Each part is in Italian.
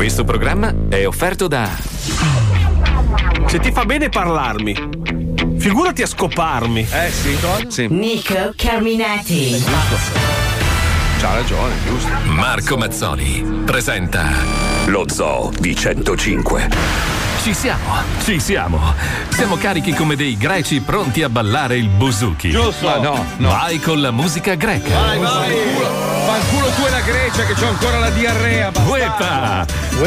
Questo programma è offerto da Se ti fa bene parlarmi, figurati a scoparmi. Eh sì. sì. Nico Carminati. C'ha ragione, giusto. Marco Mazzoli presenta Lo Zoo di 105. Ci siamo, ci siamo. Siamo carichi come dei greci pronti a ballare il buzuki. Giusto. Ma no, no. Vai con la musica greca. Vai, vai. Fanculo tu e la Grecia che c'ho ancora la diarrea. Uepa!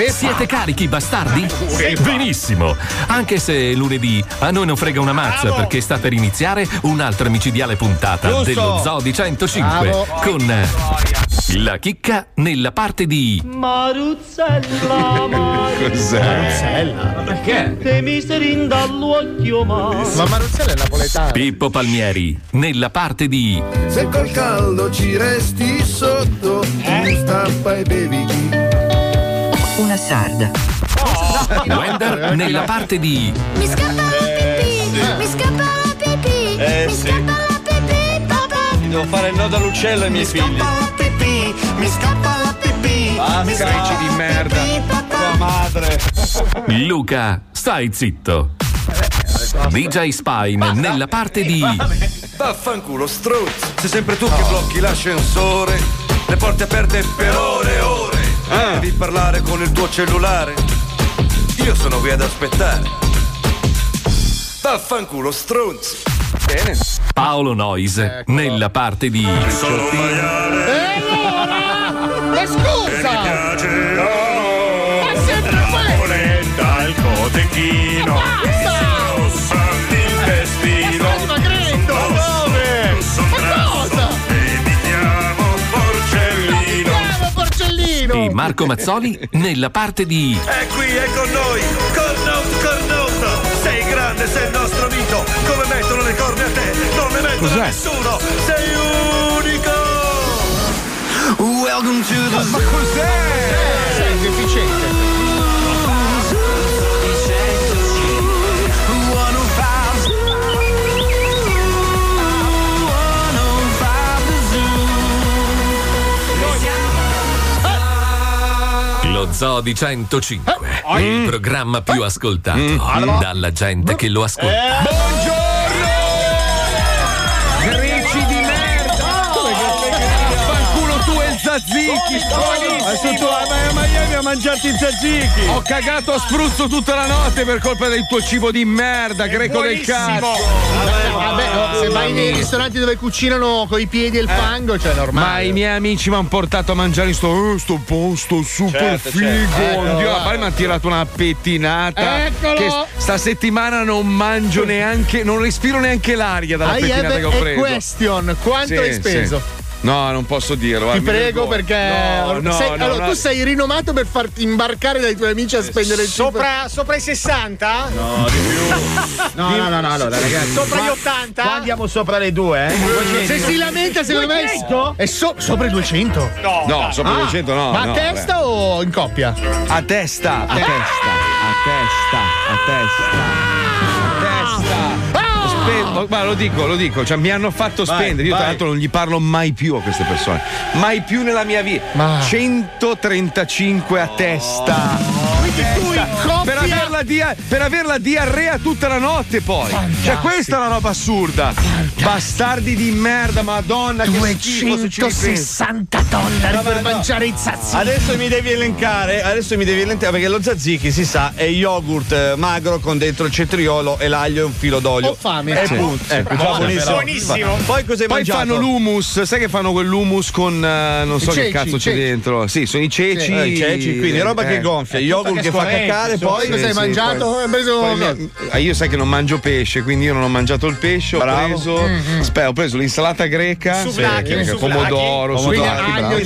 Siete carichi, bastardi? Benissimo. Anche se è lunedì a noi non frega una mazza Bravo. perché sta per iniziare un'altra micidiale puntata Giusto. dello Zoo di 105 Bravo. con la chicca nella parte di Maruzzella, Cos'è? Perché? Te mi stai dall'occhio ma. Ma Maruzzella è napoletana. Pippo Palmieri nella parte di Se col caldo ci resti sotto, Eh? stappa e bevi. Una sarda. Wender nella parte di Mi scappa la pipì, mi scappa la pipì, Eh, mi sì. scappa la pipì, papà. Mi devo fare il nodo all'uccello ai miei figli. pipì, mi scappa la pipì. Basta. Greci di merda. Tua madre. Luca. Stai zitto. DJ Spine nella parte di Vaffanculo, struzzo. Sei sempre tu che blocchi l'ascensore. Le porte aperte per ore e ore. Devi parlare con il tuo cellulare. Io sono qui ad aspettare. Vaffanculo, stronzo. Bene. Paolo Noise nella parte di Sono un maiale. Ma scusa! Ma sempre quello! il cotechino. Marco Mazzoli nella parte di È qui, è con noi, Cornout, Cornout Sei grande, sei il nostro mito. Come mettono le corna a te, non ne mettono a nessuno. Sei unico. Welcome to the Ma cos'è? Sei deficiente. Lo Zoo di 105, il programma più ascoltato dalla gente che lo ascolta. Buongiorno! Greci di merda! Fanculo tu e il Zazzicchi! Buonissimo! tu a Miami a mangiarti i tzatziki Ho cagato a spruzzo tutta la notte per colpa del tuo cibo di merda, greco del cazzo! Vabbè, oh, se vai nei ristoranti dove cucinano con i piedi e il fango, cioè è Ma normale. i miei amici mi hanno portato a mangiare in sto, eh, sto posto super Certo, figo. certo. Andiamo, Ecco, a fare mi hanno tirato una pettinata. Eccolo. Che sta settimana non mangio neanche, non respiro neanche l'aria dalla I pettinata che ho preso. question. Quanto Sì, hai speso? sì. No, non posso dirlo. Ti prego perché No, no, sei- no, allora no. tu sei rinomato per farti imbarcare dai tuoi amici a spendere il Sopra, sopra i 60? No, no, no, no, allora ragazzi. Sopra gli qua- 80? Qua andiamo sopra le due, eh? Se si lamenta, secondo me è, è so- sopra i 200. No, No, sopra Ah, 200 no. Ma a no, testa o in coppia? beh. A testa, a testa, a testa, a testa. A testa. Oh, ma lo dico, lo dico, cioè mi hanno fatto Vai, spendere. Io, tra vai. l'altro, non gli parlo mai più a queste persone. Mai più nella mia vita. Ma- 135 a testa. Quindi tu in coppia. Per aver, la dia- per aver la diarrea tutta la notte poi. Cioè, questa è una roba assurda. Bastardi di merda, madonna. Che schifo se ci ripenso. 260 dollari per mangiare i zazzi. Adesso mi devi elencare, adesso mi devi elencare perché lo tzatziki si sa è yogurt eh, magro con dentro il cetriolo e l'aglio e un filo d'olio. Ho fame. E Sì. punto. Ecco, già buonissimo. buonissimo. Poi cosa hai Poi mangiato? fanno l'humus, sai che fanno quell'humus con eh, non so I che ceci, cazzo c'è ceci. dentro? Sì, sono i ceci. Eh, i ceci, quindi roba che gonfia, yogurt che fa cacare, poi Poi cosa hai mangiato? poi- Hai preso. Poi mi- ah, io sai che non mangio pesce, quindi io non ho mangiato il pesce, ho Bravo. preso, aspetta, ho preso l'insalata greca, Souvlaki, sì, pomodoro, cetriolo,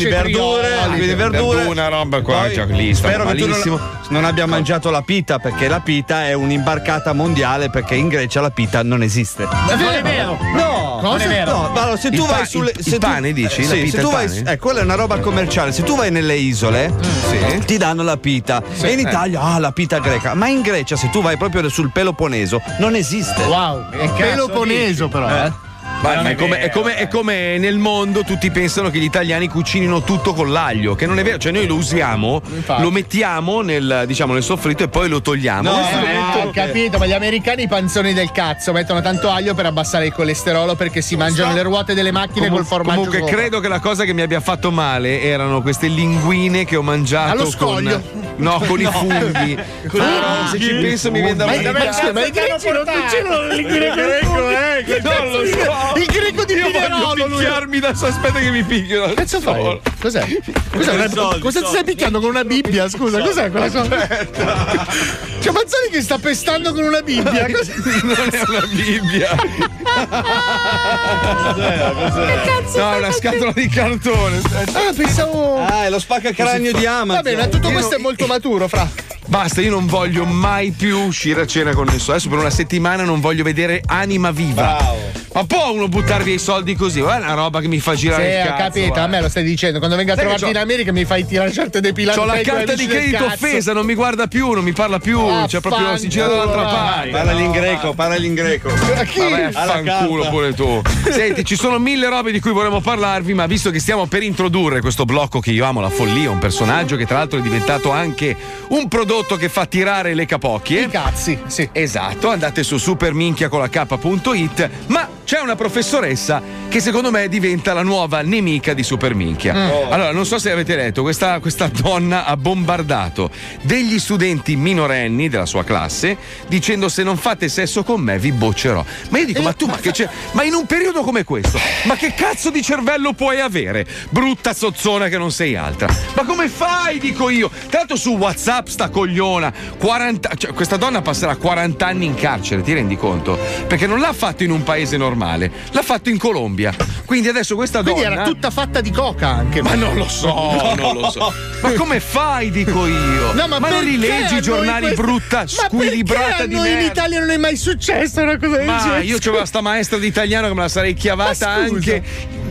verdure, quindi verdure. Verdura, roba qua, Poi già lì spero che tu non, non abbia mangiato la pita perché la pita è un'imbarcata mondiale perché in Grecia la pita non esiste. Non è vero. No, Cosa? non è vero. No, ma allora, se Il tu pa- vai sulle il- se il tu- pane, dici? eh, sì, pita se tu vai eh, quella è una roba commerciale. Se tu vai nelle isole Sì. ti danno la pita e in Italia ah la pita greca, ma in Grecia se tu vai proprio sul Peloponneso non esiste. Wow, è Peloponneso però. Eh? Ma è, è come, è come- è come nel mondo tutti pensano che gli italiani cucinino tutto con l'aglio, che non è vero, cioè noi lo usiamo, Infatti. lo mettiamo nel, diciamo, nel soffritto e poi lo togliamo. No, eh, ho capito, ma gli americani i panzoni del cazzo mettono tanto aglio per abbassare il colesterolo perché si mangiano le ruote delle macchine Comu- col formaggio. Comunque sopra. credo che la cosa che mi abbia fatto male erano queste linguine che ho mangiato Allo con scoglio. no, con No. i funghi. Con i Ah, se ci penso mi viene da Ma- morire. ma- ma i greci non c'erano le linguine con i funghi? eh, non lo so. Il greco di Io voglio Pinerolo lui. picchiarmi adesso, aspetta che mi picchio. Cazzo fai? Cos'è? Cos'è? Una- Soldi, cosa ti soldi. stai picchiando con una Bibbia? Scusa, cos'è quella cosa? C'è Mazzoni che sta pestando con una Bibbia. Cos'è? non è una Bibbia. No, è una scatola di cartone. Ah, pensavo. Ah, è lo spaccacranio di Amazon. Va bene, tutto questo è molto maturo, fra. Basta, io non voglio mai più uscire a cena con nessuno. Adesso per una settimana non voglio vedere anima viva. Ma può uno buttar via i soldi così? È una roba che mi fa girare Sì, il cazzo. capito, guarda. a me lo stai dicendo. Quando vengo a trovarti in America mi fai tirare certe depilate. Ho la carta di credito offesa, non mi guarda più, non mi parla più. cioè, proprio si gira dall'altra parte. Parla in greco, parla in greco. Vabbè, fanculo pure tu. Senti, ci sono mille robe di cui vorremmo parlarvi, ma visto che stiamo per introdurre questo blocco che io amo, la follia, un personaggio che tra l'altro è diventato anche un prodotto che fa tirare le capocchie. I cazzi, sì. Esatto, andate su superminchia con la K.it, ma c'è una professoressa che secondo me diventa la nuova nemica di Superminchia. Mm. Oh. Allora, non so se avete letto, questa, questa donna ha bombardato degli studenti minorenni della sua classe dicendo se non fate sesso con me vi boccerò. Ma io dico, ma tu, ma che c'è? Ma in un periodo come questo, ma che cazzo di cervello puoi avere? Brutta zozzona che non sei altra. Ma come fai, dico io? L'altro su WhatsApp sta cogliona, 40, cioè, questa donna passerà 40 anni in carcere, ti rendi conto? Perché non l'ha fatto in un paese normale, l'ha fatto in Colombia. Quindi adesso questa Quindi donna era tutta fatta di coca anche. ma non lo so, non lo so. Ma come fai, dico io? No, ma, non li perché leggi a i giornali questo- brutta, Ma squilibrata di noi in merda? Italia non è mai successa una cosa del Ma genere. io c'avevo sta maestra di italiano che me la sarei chiavata Ma anche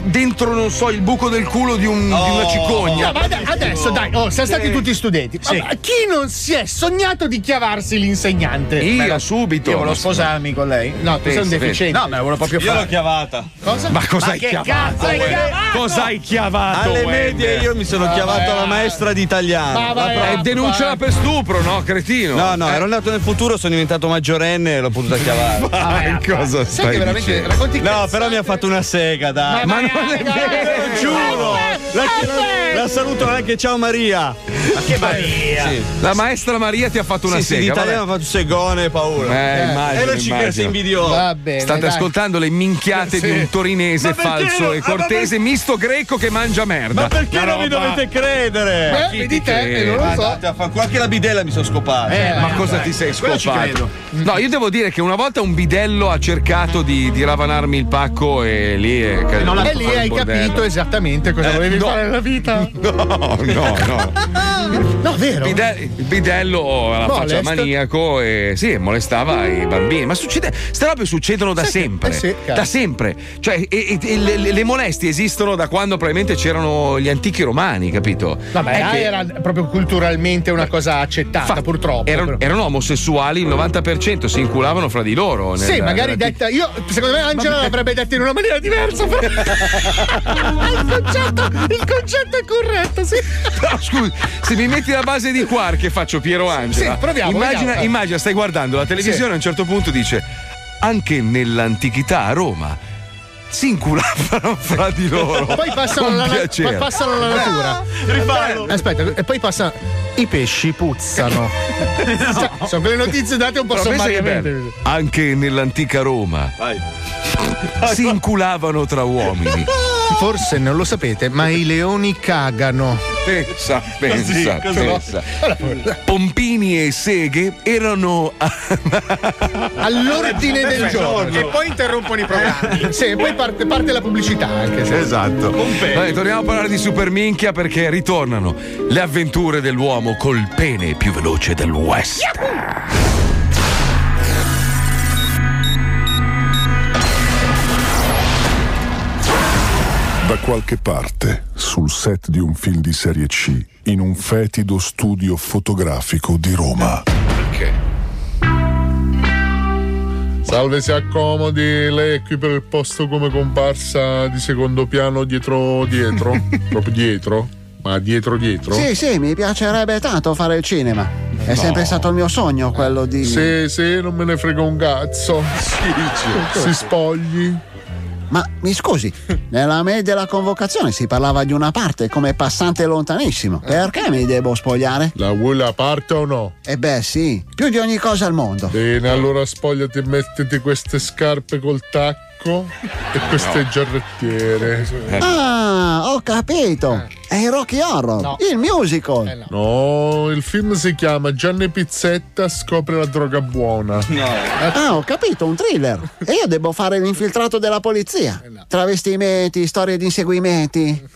dentro, non so, il buco del culo di, un- di una cicogna. No, ma ade- adesso dai, oh, siamo stati tutti studenti. Ma- Sì. ma chi non si è sognato di chiavarsi l'insegnante? Io subito. Io volevo sposarmi con lei. No, tu sei un deficiente. No, me la volevo proprio Io l'ho fare. chiavata. Cosa? Ma cosa Ma hai che chiavato? cazzo hai chiavato? Cosa hai chiavato? Alle medie io mi sono chiavato la maestra di italiano. Ma vai, Eh, denunciala per stupro, no, cretino? No, no, ero andato nel futuro, sono diventato maggiorenne e l'ho potuta chiavare. Ma cosa Sai stai che veramente racconti No, però mi ha fatto una sega, dai. Ma non è vero, giuro! La, la- la saluto anche, ciao Maria! Ma che Maria! Sì. La maestra Maria ti ha fatto una Sì, sì, sega. l'italiano ha fatto segone, paura. vabbè. Eh, immagino, e immagino. invidioso. Va bene. State dai. ascoltando le minchiate di un torinese Ma falso e Ah, ma cortese, misto greco che mangia merda. Ma perché non mi dovete credere? Eh, vedi te, crede? e non lo so. Andate a fanculo. Anche la bidella mi sono scopata. Eh, Ma cosa ti sei scopato? No, io devo dire che una volta un bidello ha cercato di, di ravanarmi il pacco e lì è caduto. E lì hai capito esattamente cosa volevi no. fare nella vita. No, no, no. No, vero? Il bide- il bidello la faccia maniaco e sì, molestava i bambini. Ma succede, ste robe succedono da Sì, sempre. eh sì, da sempre. Cioè, e- e- le, le molestie esistono da quando probabilmente c'erano gli antichi romani, capito? Vabbè, che- era proprio culturalmente una cosa accettata, Fa- purtroppo. Erano, erano omosessuali, il 90% si inculavano fra di loro. nel- Sì, magari nella- detta. Io, secondo me, Angela l'avrebbe detta in una maniera diversa. però- il, concetto, il concetto è corretto, sì. No, scusi, se mi metti la base di Quark e faccio Piero Angela. Sì, proviamo, Immagina, vediamo. immagina, stai guardando la televisione Sì. a un certo punto dice: Anche nell'antichità a Roma si inculavano fra di loro. Poi passano, Con alla, piacere. poi passano alla natura. Rifallo. Aspetta, e poi passa. I pesci puzzano. Cioè, sono quelle notizie date un po' che sommariamente. Anche nell'antica Roma Vai. si inculavano tra uomini. Forse non lo sapete, ma i leoni cagano. Pensa, pensa, così. pensa. Pompini e seghe erano All'ordine del giorno. E poi interrompono i programmi. Sì, e poi parte, parte la pubblicità anche. se- Esatto. Vabbè, torniamo a parlare di Super Minchia perché ritornano le avventure dell'uomo col pene più veloce del West. Da qualche parte, sul set di un film di serie C, in un fetido studio fotografico di Roma. Perché? Salve, si accomodi. Lei è qui per il posto come comparsa di secondo piano dietro dietro? Proprio dietro? Ma dietro dietro? Sì, sì, mi piacerebbe tanto fare il cinema. È sempre stato il mio sogno quello di. Sì, sì, non me ne frega un cazzo. Si spogli. Ma mi scusi, nella mail della convocazione si parlava di una parte come passante lontanissimo. Perché mi devo spogliare? La vuoi la parte o no? Eh beh, sì, più di ogni cosa al mondo. Bene, allora spogliati e mettiti queste scarpe col tacco e queste giarrettiere. Ah, ho capito. È il Rocky Horror, il musical. No, il film si chiama Gianni Pizzetta scopre la droga buona. Ah, ho capito, un thriller. E io devo fare l'infiltrato della polizia. Travestimenti, storie di inseguimenti.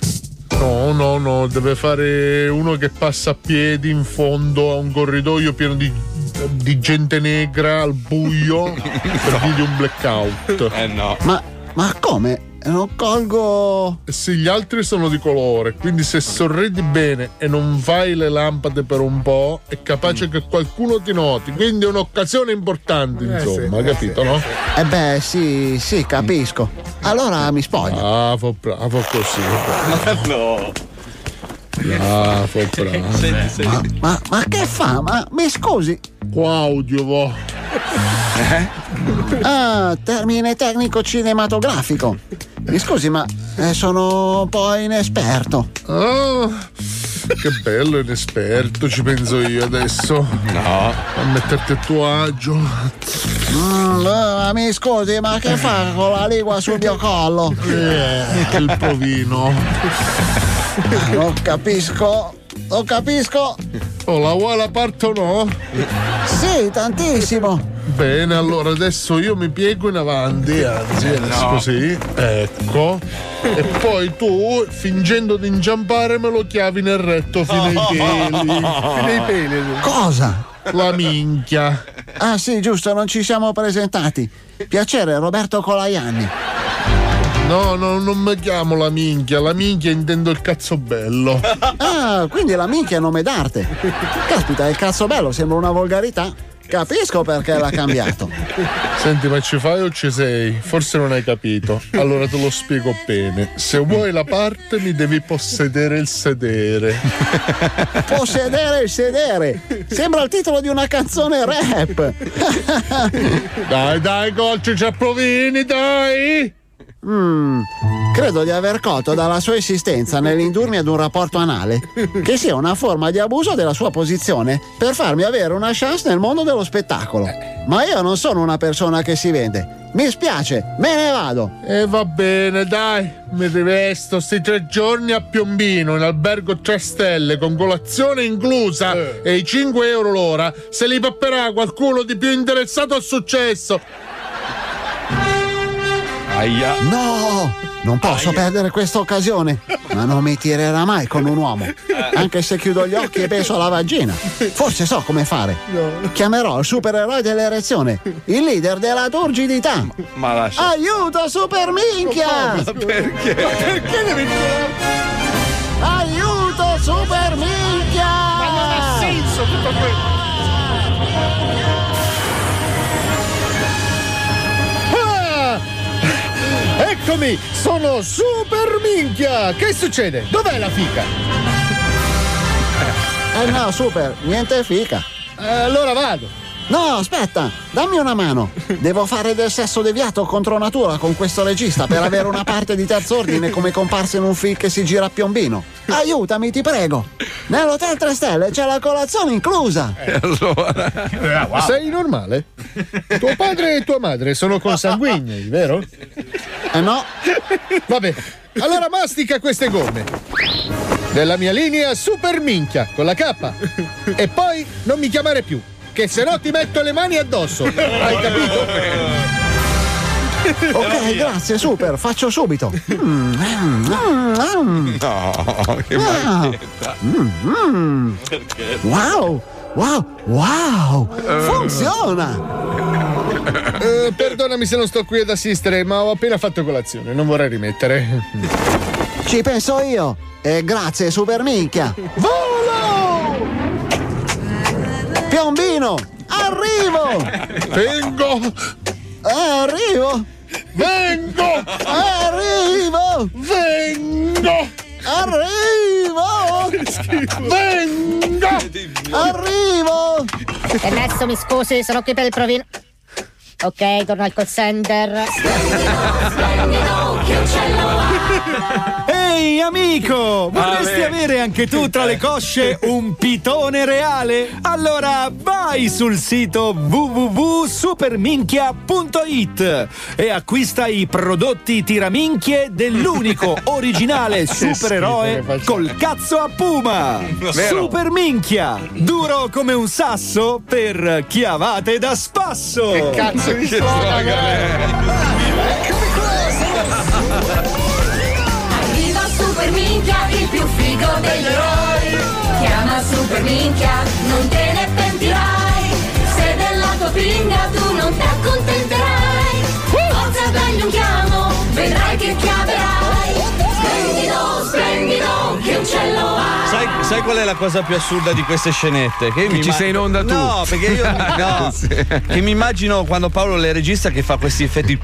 No, no, no, deve fare uno che passa a piedi in fondo a un corridoio pieno di, di gente negra al buio per via di un blackout. Eh no. Ma, ma come? Non colgo. Sì, gli altri sono di colore, quindi se sorridi bene e non fai le lampade per un po', è capace che qualcuno ti noti. Quindi è un'occasione importante, insomma, hai capito, no? Eh beh, sì, sì, capisco. Allora mi spoglio. Bravo, bravo così. no. Bravo, bravo. Ma, ma, ma che fa? Ma mi scusi. Claudio, vo. Ah, termine tecnico cinematografico. Mi scusi, ma eh, sono un po' inesperto. Oh, che bello, inesperto, ci penso io adesso. No. A metterti a tuo agio. Mm, eh, mi scusi, ma che fa con la lingua sul mio collo? Eh, il provino. Non capisco. Non capisco. Oh, la vuoi la parte o no? Sì, tantissimo. Bene, allora adesso io mi piego in avanti, anzi, adesso No. così, ecco. E poi tu, fingendo di inciampare, me lo chiavi nel retto fino ai peli. Fino ai peli. Cosa? La minchia. Ah sì, giusto, non ci siamo presentati. Piacere, Roberto Colaianni. No, no, non mi chiamo la minchia, la minchia intendo il cazzo bello. Ah, quindi la minchia è nome d'arte. Caspita, il cazzo bello sembra una volgarità. Capisco perché l'ha cambiato. Senti, ma ci fai o ci sei? Forse non hai capito. Allora te lo spiego bene. Se vuoi la parte, mi devi possedere il sedere. Possedere il sedere. Sembra il titolo di una canzone rap. Dai, dai, Golci, ci approvini, dai! Mm, credo di aver colto dalla sua esistenza nell'indurmi ad un rapporto anale che sia una forma di abuso della sua posizione per farmi avere una chance nel mondo dello spettacolo. Ma io non sono una persona che si vende. Mi spiace, me ne vado. E va bene, dai, mi rivesto sti tre giorni a Piombino in albergo 3 stelle con colazione inclusa e i 5 euro l'ora se li papperà qualcuno di più interessato al successo. Aia. No, non posso perdere questa occasione. Ma non mi tirerà mai con un uomo. Anche se chiudo gli occhi e penso alla vagina. Forse so come fare. Chiamerò il supereroe dell'erezione, il leader della turgidità. Ma lascia. Aiuto, super minchia! Ma perché? perché devi Aiuto, super minchia! Eccomi, sono super minchia! Che succede? Dov'è la fica? Eh no, super, niente fica. Eh, allora vado. No, aspetta, dammi una mano. Devo fare del sesso deviato contro natura con questo regista per avere una parte di terzo ordine come comparsa in un film che si gira a piombino. Aiutami, ti prego. Nell'hotel 3 stelle c'è la colazione inclusa. allora. Sei normale? Tuo padre e tua madre sono consanguigni, vero? Eh no. Vabbè, allora mastica queste gomme. Della mia linea super minchia con la K. E poi non mi chiamare più, che se no ti metto le mani addosso. Hai capito? Ok, grazie, super, faccio subito. Mm, mm, mm, mm. No, che macchietta. Mm, mm. Wow, wow, wow, funziona. Eh, perdonami se non sto qui ad assistere, ma ho appena fatto colazione, non vorrei rimettere. Ci penso io. E grazie, super minchia. Volo! Piombino, arrivo. Vengo! Arrivo! Vengo! Arrivo! Vengo! Arrivo! Vengo! Arrivo! Adesso mi scusi, sono qui per il provino. Ok, torno al call center. Ehi amico, vorresti avere anche tu tra le cosce un pitone reale? Allora vai sul sito www.superminchia.it e acquista i prodotti tiraminchie dell'unico originale supereroe col cazzo a puma. Superminchia, duro come un sasso per chiavate da spasso. Che cazzo di Super Minchia, il più figo degli eroi. Chiama Super Minchia, non te ne pentirai. Se della tua pinga tu non ti accontenterai. Forza dagli un chiamo, vedrai che chiaverai. Splendido, splendido, che uccello hai. Sai, sai qual è la cosa più assurda di queste scenette? Che, Che ci sei in onda tu. No, perché io. No, Sì. che mi immagino quando Paolo le regista che fa questi effetti.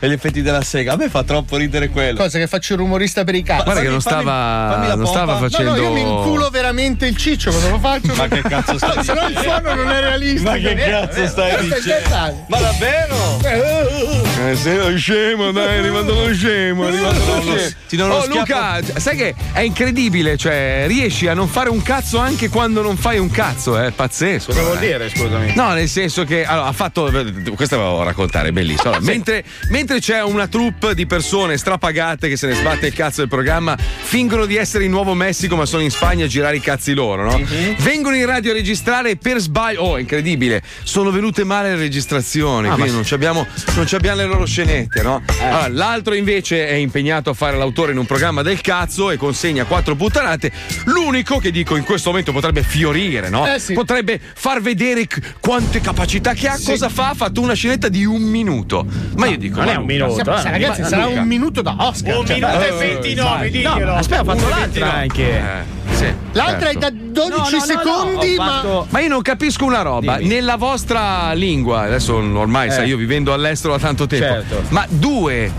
E gli effetti della sega. A me fa troppo ridere quello. Cosa che faccio il rumorista per i cazzi? Guarda che non stava, non stava facendo. No, no, io mi inculo veramente il ciccio, cosa lo faccio? Ma che cazzo stai Se no il suono non è realistico. Ma che cazzo stai dicendo? Ma davvero? Eh, sei lo scemo, dai, è arrivato lo scemo, è arrivato lo scemo. Ti do uno Oh schiaffo. Luca, sai che è incredibile, cioè riesci a non fare un cazzo anche quando non fai un cazzo, è pazzesco. Cosa vuol eh. dire, scusami? No, nel senso che allora, ha fatto. Questa ve la devo raccontare, è bellissimo. Allora, mentre, mentre c'è una troupe di persone strapagate che se ne sbatte il cazzo del programma, fingono di essere in Nuovo Messico, ma sono in Spagna a girare i cazzi loro, no? Vengono in radio a registrare per sbaglio. Oh, incredibile! Sono venute male le registrazioni, Ah, quindi non ci abbiamo, non ci abbiamo le loro scenette, no? Allora, l'altro invece è impegnato a fare l'autore in un programma del cazzo e consegna quattro puttanate. L'unico che dico in questo momento potrebbe fiorire, no? Eh, sì. Potrebbe far vedere c- quante capacità che ha. Cosa fa? Ha fatto una scenetta di un minuto. Ma io dico: non ma è un minuto, ma- eh. Ragazzi, ma- sarà un minuto da Oscar. Un cioè, minuto e eh, 29, dai. diglielo. No, aspetta, ho fatto l'altra 29. anche. Eh, sì, L'altra certo. è da 12 No, no, no, no, secondi, ho ma. fatto- Ma io non capisco una roba. Dimmi. Nella vostra lingua, adesso ormai Eh. sai, io vivendo all'estero da tanto tempo. Certo. Ma due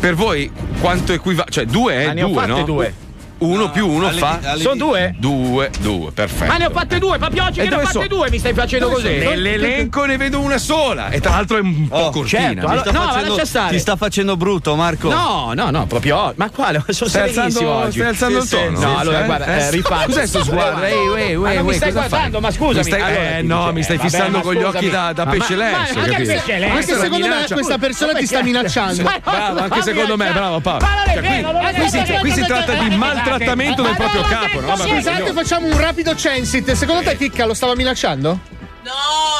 per voi quanto equivale? Cioè, due è ne ho due, fatte no? due. Uno più uno alle- fa. alle- Sono due? Due, due, perfetto. Ma ne ho fatte due, oggi E che ne ho dove fatte sono? due, mi stai facendo così. Nell'elenco ne vedo una sola. E tra l'altro è un po' Oh, cortina. certo, Ti allora- sta no, ma facendo- lascia stare. Ti sta facendo brutto, Marco. No, no, no, proprio oggi. Ma quale? Sono Stai alzando, oggi. stai alzando il tono? No, allora Eh? guarda, Eh? eh, rifaccio. Cos'è sto sguardo? Ehi, ehi, Ma ehi, non mi stai guardando, ma scusami. Eh, no, mi stai vabbè, fissando con gli occhi da, pesce lesso, ma anche capito? pesce lesso. Anche secondo me questa persona ti sta minacciando. Bravo, anche secondo me, bravo Paolo. Ma non è Cioè, qui- è qui, si, tratta di maltrattamento del proprio capo, no? Scusate, facciamo un rapido censit. Secondo te Chicca lo stava minacciando?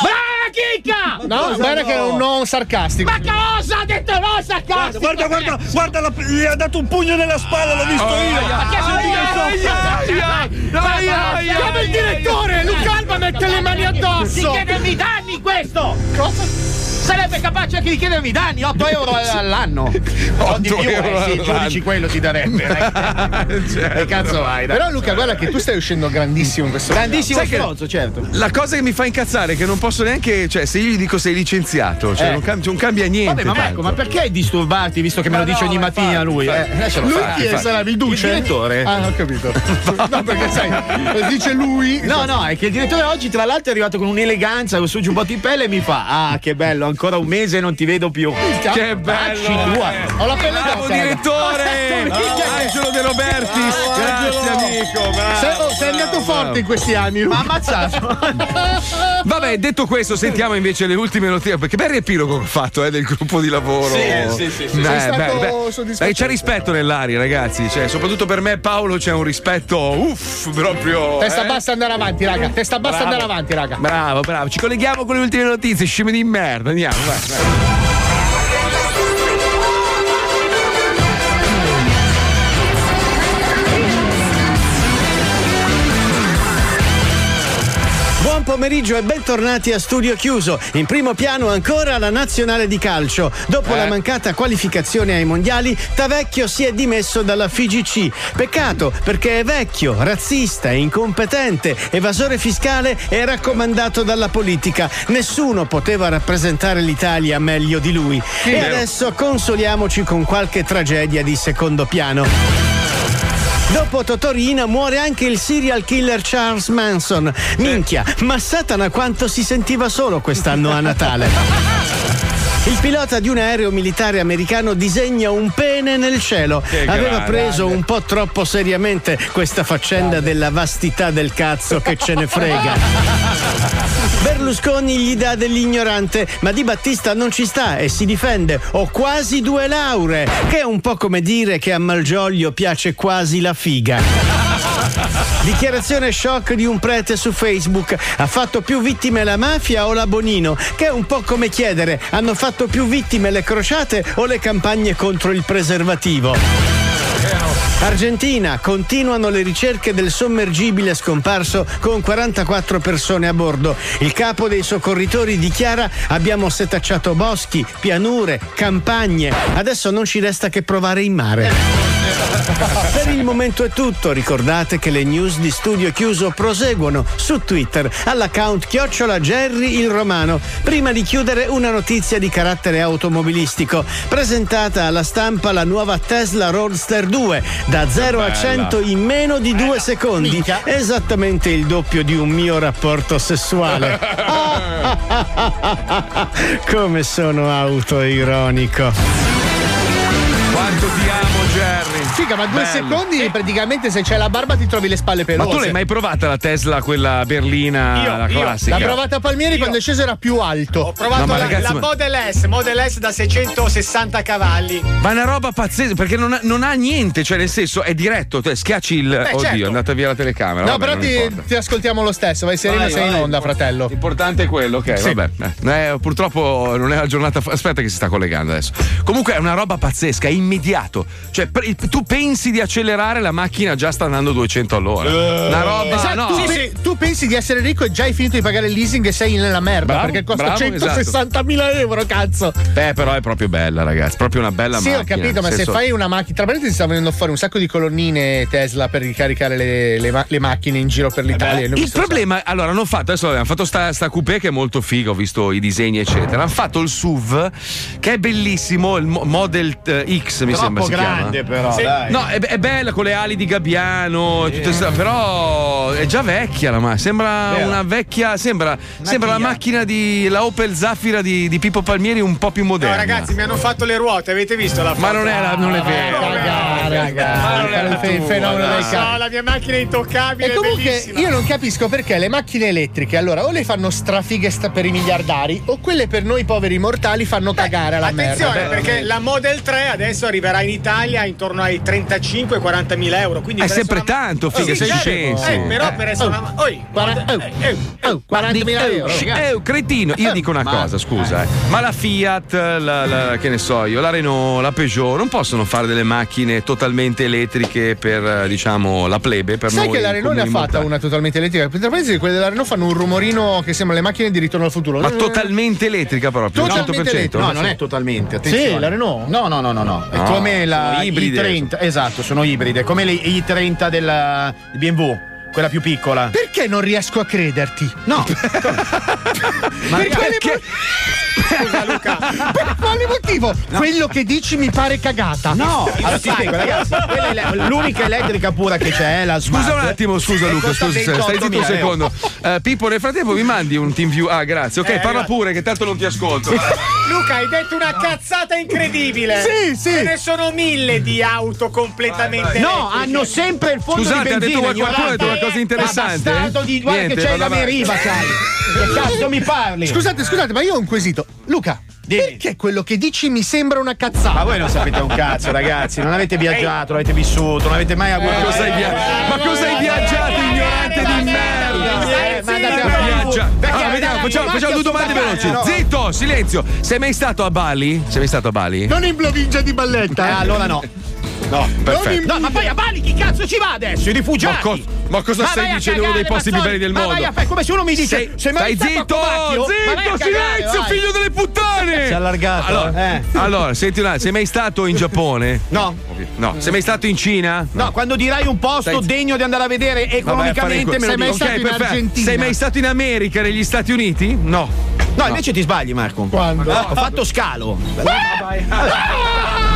Brava chicca! No, guarda che è un no sarcastico. Ma cosa ha detto no sarcastico? Guarda, guarda, guarda, la- gli ha dato un pugno nella spalla, l'ho visto io. Ma che senti che so? Chiama il direttore! Luca Alba mette le mani addosso! chiedermi danni questo! Cosa? Sarebbe capace anche di chiedermi danni, 8 euro all'anno. O di 8 più, euro eh, sì, il all'anno. giudici quello ti darebbe. dai. Che cazzo vai, dai. Però Luca, guarda che tu stai uscendo grandissimo in questo Grandissimo stronzo, certo. La cosa che mi fa incazzare è che non posso neanche, cioè, se io gli dico sei licenziato, cioè, Eh. non, cam- non cambia niente. Vabbè, ma Marco, tanto. ma perché disturbarti visto che me lo Ma dice no, ogni ma mattina infatti, lui? Eh, lascialo Lui fare. chi è? Sarà il duce? Il direttore. Ah, ho capito. No, perché sai, lo dice lui. No, no, è che il direttore oggi, tra l'altro, è arrivato con un'eleganza, con il suo giubbotto in pelle e mi fa: Ah, che bello, ancora un mese e non ti vedo più. Che bello! Eh. Ho la pelle Bravo d'oca, direttore! Bravo. Angelo De Robertis! Grazie amico, bravo! Sei, oh, sei andato forte in questi anni. Ma ammazzato. Vabbè, detto questo, sentiamo invece le ultime notizie. Perché bel riepilogo che ho fatto eh, del gruppo di lavoro. Sì, sì, sì, sì. Eh, Sei stato beh, beh. Eh, c'è rispetto nell'aria, ragazzi. Cioè, soprattutto per me, e Paolo, c'è un rispetto. Uff, proprio. Testa eh. bassa andare avanti, raga. Testa bassa Bravo. andare avanti, raga. Bravo, bravo. Ci colleghiamo con le ultime notizie. Scemi di merda. Andiamo, vai, vai. Buon pomeriggio e bentornati a studio chiuso. In primo piano ancora la nazionale di calcio. Dopo Eh. la mancata qualificazione ai mondiali, Tavecchio si è dimesso dalla FIGC. Peccato perché è vecchio, razzista, incompetente, evasore fiscale e raccomandato dalla politica. Nessuno poteva rappresentare l'Italia meglio di lui. Sì, e adesso consoliamoci con qualche tragedia di secondo piano. Dopo Totorina muore anche il serial killer Charles Manson. Minchia, ma Satana quanto si sentiva solo quest'anno a Natale. Il pilota di un aereo militare americano disegna un pene nel cielo. Che Aveva grande. preso un po' troppo seriamente questa faccenda della vastità del cazzo che ce ne frega. Berlusconi gli dà dell'ignorante, ma Di Battista non ci sta e si difende. Ho quasi due lauree, che è un po' come dire che a Malgioglio piace quasi la figa. Dichiarazione shock di un prete su Facebook. Ha fatto più vittime la mafia o la Bonino? Che è un po' come chiedere: hanno fatto più vittime le crociate o le campagne contro il preservativo? Argentina, continuano le ricerche del sommergibile scomparso con 44 persone a bordo. Il capo dei soccorritori dichiara abbiamo setacciato boschi, pianure, campagne. Adesso non ci resta che provare in mare. Per il momento è tutto. Ricordate che le news di studio chiuso proseguono su Twitter all'account chiocciola Jerry il Romano. Prima di chiudere una notizia di carattere automobilistico. Presentata alla stampa la nuova Tesla Roadster 2 da 0 a bella. 100 in meno di due secondi. Esattamente il doppio di un mio rapporto sessuale. Come sono autoironico. Quanto ti amo, Jerry. Figa, ma due Bello. secondi praticamente se c'è la barba ti trovi le spalle Ma pelose. tu l'hai mai provata la Tesla, quella berlina, Io, la io. classica? L'ha provata a Palmieri quando è sceso era più alto. Ho provato No, ma la, ragazzi, la ma- Model S, Model S da 660 cavalli. Ma è una roba pazzesca perché non ha, non ha niente, cioè nel senso è diretto, te schiacci il. Oddio, certo. è andata via la telecamera. No, vabbè, però ti, ti ascoltiamo lo stesso. Vai sereno, Vai, sei in vai. onda, fratello. L'importante è quello, ok, Sì. vabbè. Eh, eh, purtroppo non è la giornata. Aspetta, che si sta collegando adesso. Comunque è una roba pazzesca, è immediato. Cioè, pre- tu pensi di accelerare, la macchina già sta andando 200 all'ora. Una roba. Esatto, no. tu, pe- tu pensi di essere ricco e già hai finito di pagare il leasing e sei nella merda Bravo, perché costa bravo, esatto. 160.000 euro, cazzo. Beh, però è proprio bella, ragazzi. Proprio una bella sì, macchina. ho capito, ma nel se senso- fai una macchina. Tra parentesi, sta venendo fuori un sacco di colonnine Tesla per ricaricare le, le ma- le macchine in giro per l'Italia. Ne ho Eh Il problema, allora, hanno fatto, adesso hanno fatto sta, sta coupé che è molto figo, ho visto i disegni, eccetera. Hanno fatto il SUV, che è bellissimo, il Mo- Model eh, X, mi Troppo sembra si grande, chiama. però, Sì. dai. No, è, è bella con le ali di gabbiano, e tutte sta- però è già vecchia la macchina. Sembra Vero. una vecchia, sembra, sembra la macchina di la Opel Zafira di, di Pippo Palmieri un po' più No, moderna. ragazzi, mi hanno fatto le ruote, avete visto la foto? Ma non è la- non è vero. il, il fenomeno del cazzo. la mia macchina è intoccabile. E comunque bellissima. io non capisco perché le macchine elettriche allora o le fanno strafighe per i miliardari o quelle per noi poveri mortali fanno cagare alla Attenzione merda. perché la Model 3 adesso arriverà in Italia intorno ai 35-40 mila euro. Quindi È per sempre una- tanto, figa, Sì, se ci pensi. Eh, però Eh. per essere una. Oi, Guarda- Model- eh, eh, Oh, 40.000 Eh, euro. eh, cretino, io dico una Ma- cosa, scusa, eh. ma la Fiat, la, la- che ne so io, la Renault, la Peugeot non possono fare delle macchine totalmente elettriche per, diciamo, la plebe, per Sai noi che la Renault ne ha fatta mortali. una totalmente elettrica? Tra parentesi, quelle della Renault fanno un rumorino che sembra le macchine di ritorno al futuro. Ma totalmente elettrica proprio, Totalmente 100%. elettrica. No, non è totalmente. Attenzione. Sì, la Renault? No, no, no, no, no. È No, come la sono ibride. i30. Esatto, sono ibride. Come le i30 della BMW, quella più piccola. Perché non riesco a crederti? No. Ma per, quale mo- Scusa Luca. per quale motivo? Quello che dici mi pare cagata. No, allora ti spiego, ragazzi. Quella è la- l'unica elettrica pura che c'è è la Smart. Scusa un attimo, scusa E Luca, scusa, stai zitto un 28.000 secondo. Eh, Pippo, nel frattempo mi mandi un team view. Ah, grazie. Ok, Eh, parla arriva. pure, che tanto non ti ascolto. Luca, hai detto una cazzata incredibile. Sì, sì. Ce ne sono mille di auto completamente. No, elettriche. hanno sempre il fondo Scusate, di ha benzina. detto qualcuno, ha detto qualcosa di interessante? Ma di guarda Niente, che c'hai vado la deriva, sai. Che cazzo mi parli? Scusate, scusate, ma io ho un quesito. Luca, perché quello che dici mi sembra una cazzata? Ma voi non sapete un cazzo, ragazzi. Non avete viaggiato, non avete vissuto, non avete mai avuto. Ma cosa hai, via- ma cosa hai viaggiato, ignorante di merda? Eh, ma andate a Ma fare il viaggia- culo. Perché Allora, vediamo, facciamo, facciamo due domande veloci. no? Zitto, silenzio. Sei mai stato a Bali? Sei mai stato a Bali? Non in provincia di Balletta. Eh, allora no. No, perfetto. No, ma poi a Bali chi cazzo ci va adesso? I rifugiati. Ma, co- ma cosa Ma stai dicendo? Uno dei posti più belli del Ma mondo. vai a fare come se uno mi dice. Sei- sei mai stai zitto! Ma Zitto, silenzio, vai. figlio delle puttane! Si è allargato. Allora, eh. allora, senti un attimo, sei mai stato in Giappone? No. No. Sei mai stato in Cina? No, quando dirai un posto Stai- degno di andare a vedere Vabbè, economicamente que- me lo Sei mai stato in Argentina? Sei mai stato in America, negli Stati Uniti? No. No, invece ti sbagli, Marco. Quando? Ho fatto scalo. Ho fatto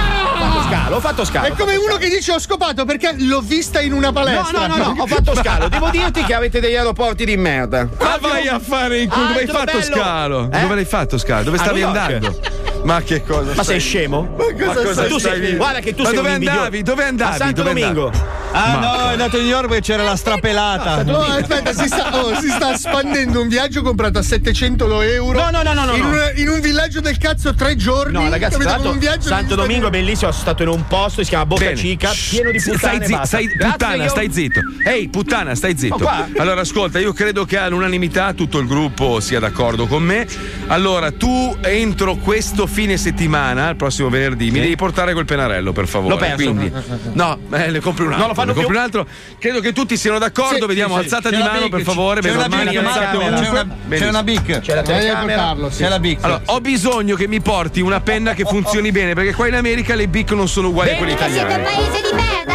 scalo, ho fatto scalo. È come uno che dice ho scopato perché l'ho vista in una No, palestra. no, no, no, ho fatto scalo. Devo dirti che avete degli aeroporti di merda. Ma vai a fare in culo, dove hai Altro fatto bello. scalo? Eh? Dove l'hai fatto scalo? Dove stavi andando? Ma che cosa? Ma stai- sei scemo? Ma cosa tu stai sei, dicendo? guarda che tu Ma sei dove andavi? Dove andavi? A Santo Dove Domingo. andavi? Ah, Ma- no, è andato a New York perché c'era la strapelata. No, aspetta, si sta, oh, si sta spandendo un viaggio comprato a 700 euro. No, no, no, no, no, In, no. un, in un villaggio del cazzo tre giorni. No, ragazzi, l'altro, un viaggio Santo Domingo è bellissimo. Sono stato in un posto che si chiama Boca Bene. Cica, pieno di Stai puttane. e zi- stai- puttana, io- stai zitto. Ehi, puttana, stai zitto. Ma? Allora, ascolta, io credo che all'unanimità tutto il gruppo sia d'accordo con me. Allora, tu entro questo fine settimana, il prossimo venerdì, mi devi portare quel pennarello, per favore. L'ho perso. Quindi, no, eh, ne compri un altro. Non lo fanno ne compri più? un altro. Credo che tutti siano d'accordo. Sì, Vediamo, sì, alzata di mano, Bic, per favore. C'è una bic, c'è una, c'è una bic. C'è la telecamera. C'è bic. Allora, ho bisogno che mi porti una penna che funzioni bene, perché qua in America le bic non sono uguali a quelle Siete un italiane. paese di merda?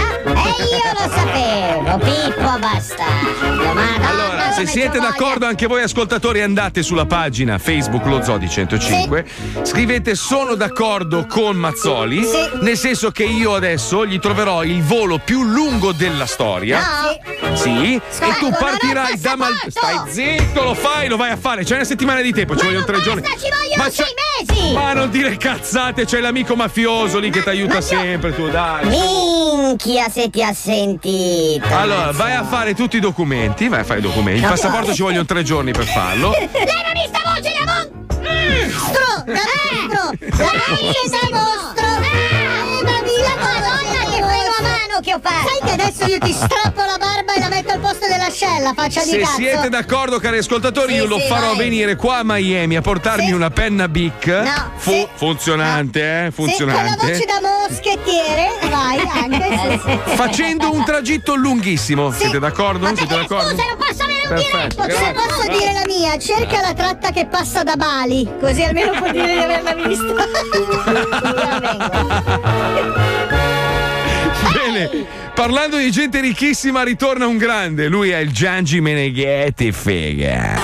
E io lo sapevo, Pippo bastardo. Madonna, Allora, se siete d'accordo anche voi ascoltatori andate sulla pagina Facebook Lo Zodi 105, scrivete sono d'accordo con Mazzoli, Sì. nel senso che io adesso gli troverò il volo più lungo della storia. No. Sì, e Scusa, tu partirai da Mal... Stai zitto, lo fai, lo vai a fare. C'è una settimana di tempo, ci Ma vogliono tre giorni. basta, ci vogliono c'è- sei mesi. Ma non dire cazzate, c'è l'amico mafioso lì che ti aiuta ma sempre, tu dai. Minchia se ti ha sentito. Allora, vai a fare tutti i documenti, vai a fare i documenti. Il passaporto ci vogliono tre giorni per farlo. Levami sta voce da mostro! Da mostro! La voce da mostro! mano che ho fatto! Sai che adesso io ti strappo la barba e la metto al posto dell'ascella, faccia di Se cazzo! siete d'accordo, cari ascoltatori, Sì, io lo sì, farò vai. venire qua a Miami a portarmi Sì. una penna Bic. No, Fu- sì. Funzionante, eh? Sì, con la Funzionante. voce da moschettiere, vai anche. Facendo un tragitto lunghissimo. Sì. Siete d'accordo? Ma Siete d'accordo? Scusa, non posso avere un Perfetto, diretto, se posso dire la mia, cerca la tratta che passa da Bali, così almeno può dire di averla vista. Bene, parlando di gente ricchissima, ritorna un grande. Lui è il Giangi Meneghetti, figa.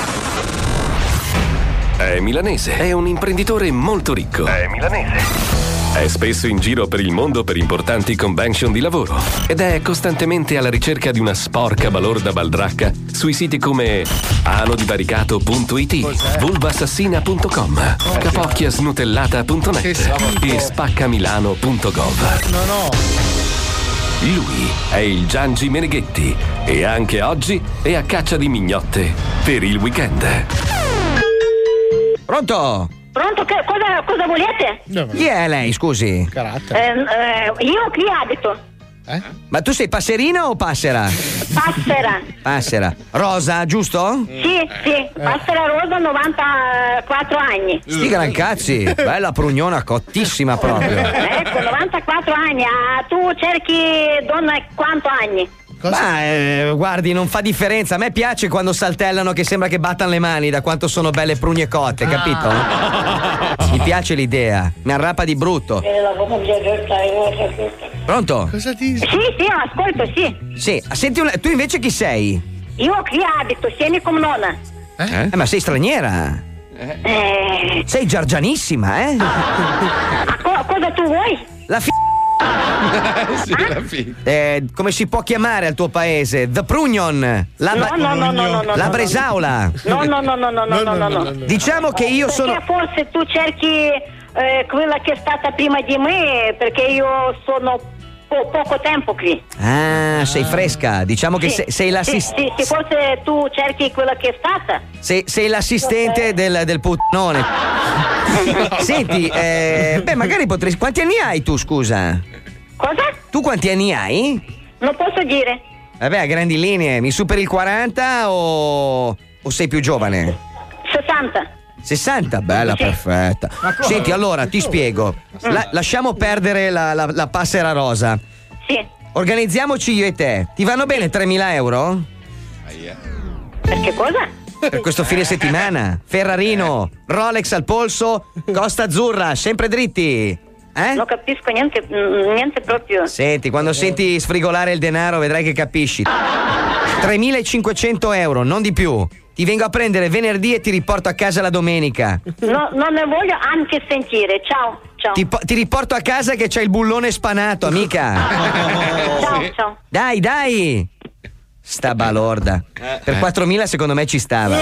È milanese, è un imprenditore molto ricco. È milanese. È spesso in giro per il mondo per importanti convention di lavoro ed è costantemente alla ricerca di una sporca balorda baldracca sui siti come anodivaricato.it, vulvassassina.com, capocchiasnutellata.net e spaccamilano.gov. No, no. Lui è il Giangi Meneghetti e anche oggi è a caccia di mignotte per il weekend. Pronto? Pronto? Che- cosa, cosa volete? Chi è lei, scusi? Eh, eh, io qui abito. Ma tu sei passerina o passera? Passera. Passera. Rosa, giusto? Sì, sì, Passera Rosa, 94 anni. Sti gran cazzi, bella prugnona cottissima proprio. Ecco, 94 anni. Ah, tu cerchi donna quanto anni? Ma eh, guardi, non fa differenza. A me piace quando saltellano che sembra che battano le mani da quanto sono belle prugne cotte, capito? Mi piace l'idea. Mi arrapa di brutto. Pronto? Cosa ti Sì, sì, ascolto, sì. Sì, senti, un- tu invece chi sei? Io qui abito, siamo come nonna. Eh? ma sei straniera? Eh, Sei giargianissima, eh? ah, co- cosa tu vuoi? La f. Eh, come si può chiamare al tuo paese? The Prugnon. La, No, no, no, no, la Bresaula. No, no, no, no, no, no, no, no, no. Diciamo che io sono. Perché forse tu cerchi eh, quella che è stata prima di me, perché io sono po- poco tempo qui. Ah, sei fresca. Diciamo che Sì, sei, sei l'assist- Sì, sì, forse tu cerchi quella che è stata. sei- sei l'assistente del, del puttone. Senti, eh, beh, magari potresti. Quanti anni hai tu, scusa? Cosa? Tu quanti anni hai? Non posso dire. Vabbè, a grandi linee, mi superi il 40 o, o sei più giovane? 60. 60, bella, perfetta. Senti, allora ti spiego. La- lasciamo perdere la, la- la passera rosa. Sì. Organizziamoci io e te. Ti vanno bene 3.000 euro? Per che cosa? Per questo fine settimana. Ferrarino, Rolex al polso, Costa Azzurra, sempre dritti. Eh? Non capisco niente, mm, niente proprio. Senti, quando senti sfrigolare il denaro vedrai che capisci. 3.500 euro, non di più. Ti vengo a prendere venerdì e ti riporto a casa la domenica. No, non ne voglio anche sentire. Ciao, ciao. Ti, po- ti riporto a casa che c'hai il bullone spanato, amica. Ciao, ciao. Dai, dai. Sta balorda. Per 4.000 secondo me ci stava.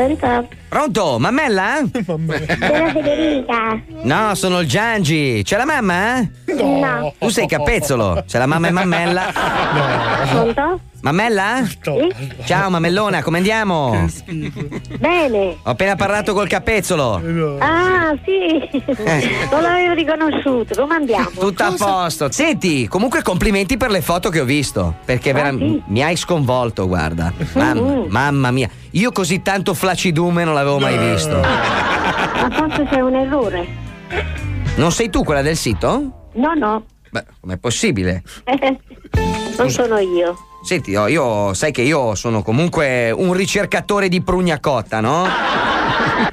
Verità. Pronto? Mammella? Sono Federica. No, sono il Giangi. C'è la mamma? No. Tu sei capezzolo. C'è la mamma e mammella? Pronto? Mammella? Ciao mamellona, come andiamo? Bene. Ho appena parlato col capezzolo. Ah, sì. Non l'avevo riconosciuto. Come andiamo? Tutto a posto. Senti, comunque complimenti per le foto che ho visto. Perché vera- mi hai sconvolto, guarda. Mamma, mamma mia. Io così tanto flaccidume non l'avevo mai visto. Ma forse c'è un errore. Non sei tu quella del sito? No, no. Beh, com'è possibile? non sono io. Senti, oh, io sai che io sono comunque un ricercatore di prugna cotta, no?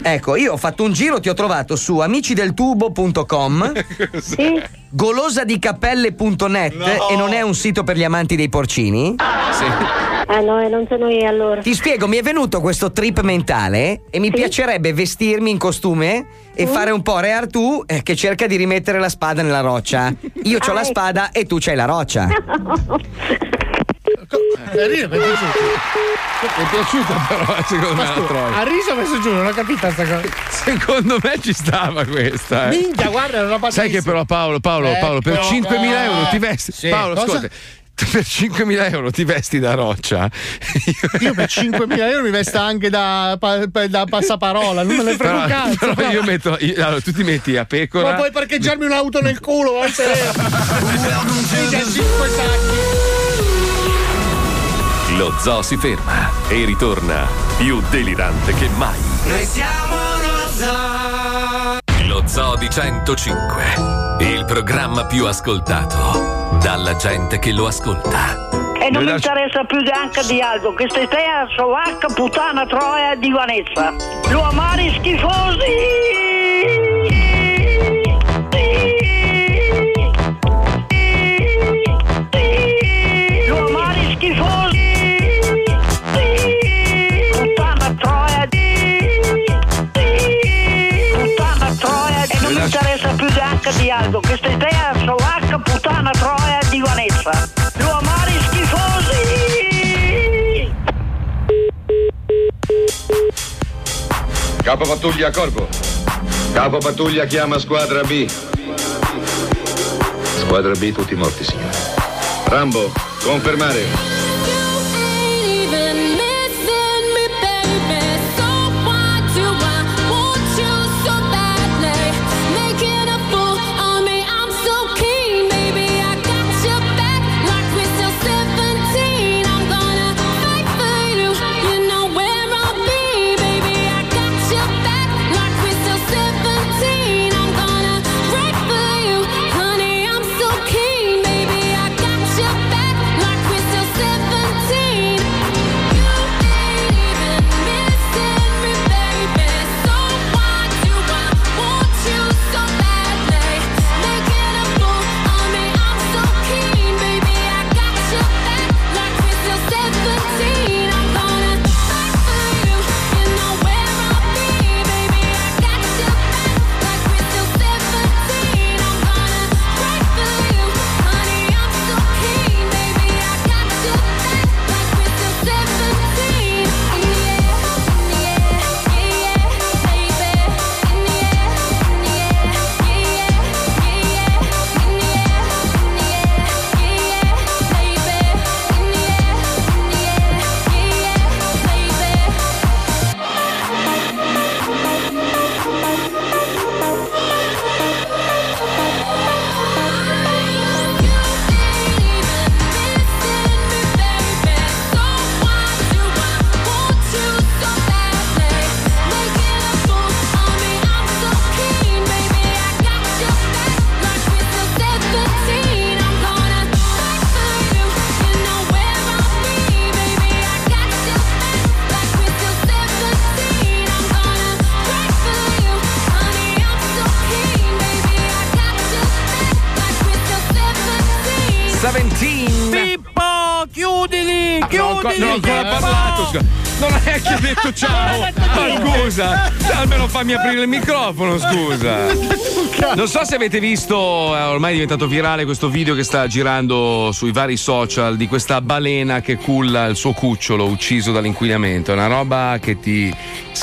Ecco, io ho fatto un giro, ti ho trovato su amicideltubo.com, golosadicapelle.net e non è un sito per gli amanti dei porcini. Ah no, e non sono io allora. Ti spiego, mi è venuto questo trip mentale e mi piacerebbe vestirmi in costume e fare un po' Re Artù eh, che cerca di rimettere la spada nella roccia. Io ho Ah, la ecco. spada e tu c'hai la roccia. Mi è piaciuto. Mi è piaciuta però, secondo me, Ma la scusa, troia. ha riso messo giù? Non ho capito sta cosa. Secondo me ci stava questa. eh. Minchia, guarda, era una roba Sai che però Paolo, Paolo, Eh, Paolo, per però- 5.000 euro ti eh, vesti. sì. Paolo, Cosa? ascolta. Per 5.000 euro ti vesti da roccia. Io per 5.000 euro mi vesta anche da, pa- pa- da passaparola, non me ne frega un cazzo. però però. io metto. io- allora, tu ti metti a pecora. Ma puoi parcheggiarmi un'auto nel culo, vai sereno. Minchia, cinque sacchi. Lo zoo si ferma e ritorna più delirante che mai. Noi siamo lo zoo. Lo Zoo di 105, il programma più ascoltato dalla gente che lo ascolta. E non mi interessa più neanche di altro. Questa è te, Slovacca, puttana, troia di Vanessa. Lo amari schifosi. Capo pattuglia Corpo. Capo pattuglia chiama squadra B. Squadra B tutti morti, signore. Rambo, confermare. Scusa. Non hai neanche detto ciao. Ma scusa, almeno fammi aprire il microfono, scusa. Non so se avete visto, eh, ormai è diventato virale questo video che sta girando sui vari social di questa balena che culla il suo cucciolo ucciso dall'inquinamento. È una roba che ti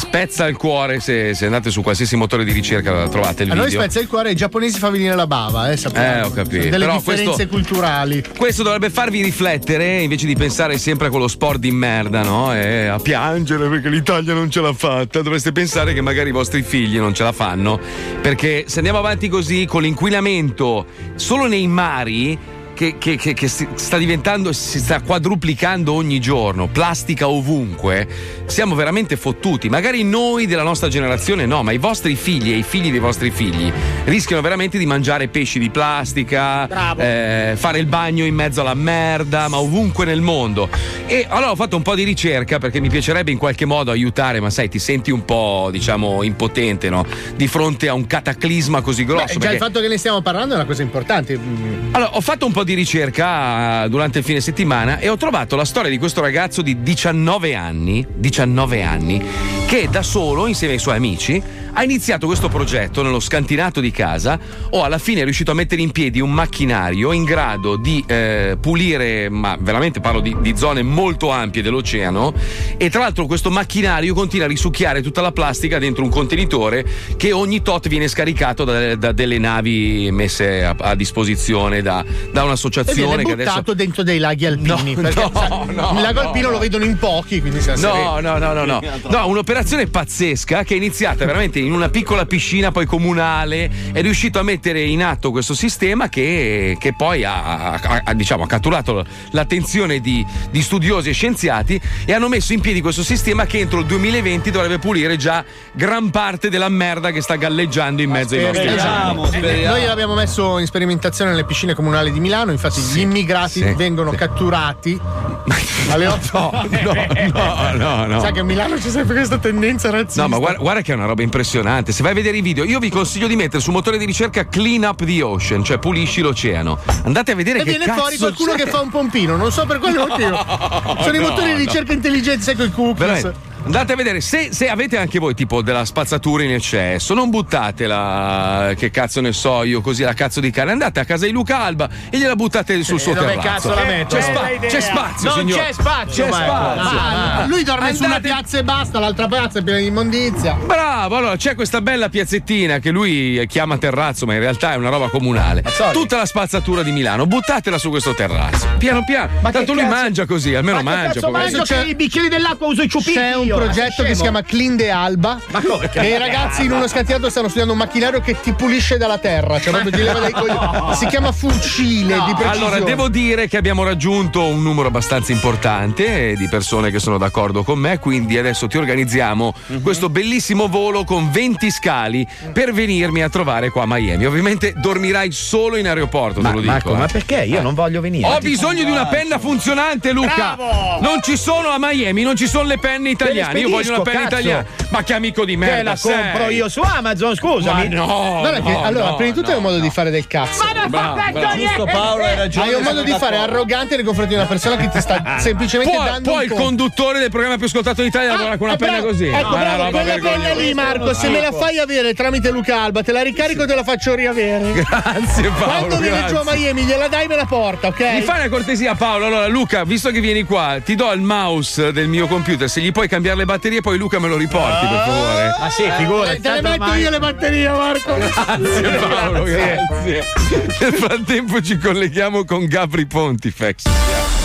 spezza il cuore se, se andate su qualsiasi motore di ricerca trovate il A noi video. spezza il cuore, i giapponesi fa venire la bava, eh, sappiamo. Eh, ho capito. Sono Delle Però differenze questo- culturali. Questo dovrebbe farvi riflettere invece di pensare sempre a quello sport di merda, no? E a piangere perché l'Italia non ce l'ha fatta. Dovreste pensare che magari i vostri figli non ce la fanno. Perché se andiamo avanti così con l'inquinamento solo nei mari. Che, che- che- che sta diventando, si sta quadruplicando ogni giorno, plastica ovunque, siamo veramente fottuti. Magari noi della nostra generazione no, ma i vostri figli e i figli dei vostri figli rischiano veramente di mangiare pesci di plastica, eh, fare il bagno in mezzo alla merda, ma ovunque nel mondo. E allora ho fatto un po' di ricerca perché mi piacerebbe in qualche modo aiutare, ma sai, ti senti un po', diciamo, impotente, no? Di fronte a un cataclisma così grosso. Beh, già perché- il fatto che ne stiamo parlando è una cosa importante. Mm. allora, ho fatto un po' di ricerca eh, durante il fine settimana e ho trovato la storia di questo ragazzo di 19 anni, 19 anni, che da solo, insieme ai suoi amici, ha iniziato questo progetto nello scantinato di casa o alla fine è riuscito a mettere in piedi un macchinario in grado di eh, pulire, ma veramente parlo di, di zone molto ampie dell'oceano e tra l'altro questo macchinario continua a risucchiare tutta la plastica dentro un contenitore che ogni tot viene scaricato da, da delle navi messe a, a disposizione da, da E un'associazione che adesso buttato dentro dei laghi alpini. No, perché no, sai, no, il lago no, alpino no. lo vedono in pochi, quindi No, no, no, no, no. No, un'operazione pazzesca che è iniziata veramente in una piccola piscina, poi comunale. È riuscito a mettere in atto questo sistema che, che poi ha, ha- ha, diciamo, ha catturato l'attenzione di, di studiosi e scienziati e hanno messo in piedi questo sistema che entro il 2020 dovrebbe pulire già gran parte della merda che sta galleggiando in mezzo ai nostri Eh, Noi l'abbiamo messo in sperimentazione nelle piscine comunali di Milano, infatti gli immigrati sì, vengono catturati alle 8. No, no, no. Sai che a Milano c'è sempre questa tendenza razzista. No, ma guarda, guarda che è una roba impressionante. Se vai a vedere i video, io vi consiglio di mettere sul motore di ricerca Clean Up the Ocean, cioè pulisci l'oceano. Andate a vedere E che viene fuori qualcuno c'è. che fa un pompino, non so per quale motivo. Sono i no, motori di no. ricerca intelligenti, sai, con i cookies. Veramente. Andate a vedere se, se avete anche voi tipo della spazzatura in eccesso, non buttatela, che cazzo ne so io, così la cazzo di carne. Andate a casa di Luca Alba e gliela buttate sul suo dove terrazzo. cazzo la metto? C'è, spa- Bella idea. c'è spazio, Non signor. c'è spazio, C'è spazio. Ah, lui dorme su una Andate- piazza e basta, l'altra piazza è piena di immondizia. Bravo, allora c'è questa bella piazzettina che lui chiama terrazzo, ma in realtà è una roba comunale. Tutta la spazzatura di Milano, buttatela su questo terrazzo. Piano piano. Tanto lui mangia così, almeno mangia. poverino. Adesso c'è i bicchieri dell'acqua uso i ciupini. C'è un io, progetto eh, che si chiama Clean de Alba. come? E i ragazzi in uno scantinato stanno studiando un macchinario che ti pulisce dalla terra. Cioè, proprio ti leva dai coglioni. Si chiama fucile di precisione. Allora, devo dire che abbiamo raggiunto un numero abbastanza importante di persone che sono d'accordo con me, quindi adesso ti organizziamo Mhm. questo bellissimo volo con 20 scali per venirmi a trovare qua a Miami. Ovviamente dormirai solo in aeroporto, te lo dico. Marco, eh. ma perché? Io non voglio venire. Ho bisogno di una penna funzionante, Luca. Non ci sono a Miami, non ci sono le penne italiane. Io voglio una penna cazzo. italiana. Ma che amico di merda. Che la compro sei? io su Amazon, scusami. Ma no, Guarda che, no, allora, no, prima di tutto no, è un modo di fare del cazzo. Ma non Bravo, giusto. Paolo, hai ragione, Hai un modo di fare arrogante nei confronti di una persona che ti sta semplicemente Può, dando un il conduttore del programma più ascoltato in Italia lavorare con una Eh, penna così? Ecco, No, bravo, quella penna lì, Marco, se me la fai avere tramite Luca Alba, te la ricarico e te la faccio riavere. Grazie Paolo. Quando viene giù a. Miami, gliela dai e me la porta, ok? Mi fai una cortesia Paolo, allora Luca, visto che vieni qua, ti do il mouse del mio computer, se gli puoi cambiare le batterie poi Luca me lo riporti per favore. Ma sì, figurati. Eh, Te le metto io le batterie, Marco. Grazie Paolo, grazie. Nel frattempo ci colleghiamo con Gabri Pontifex.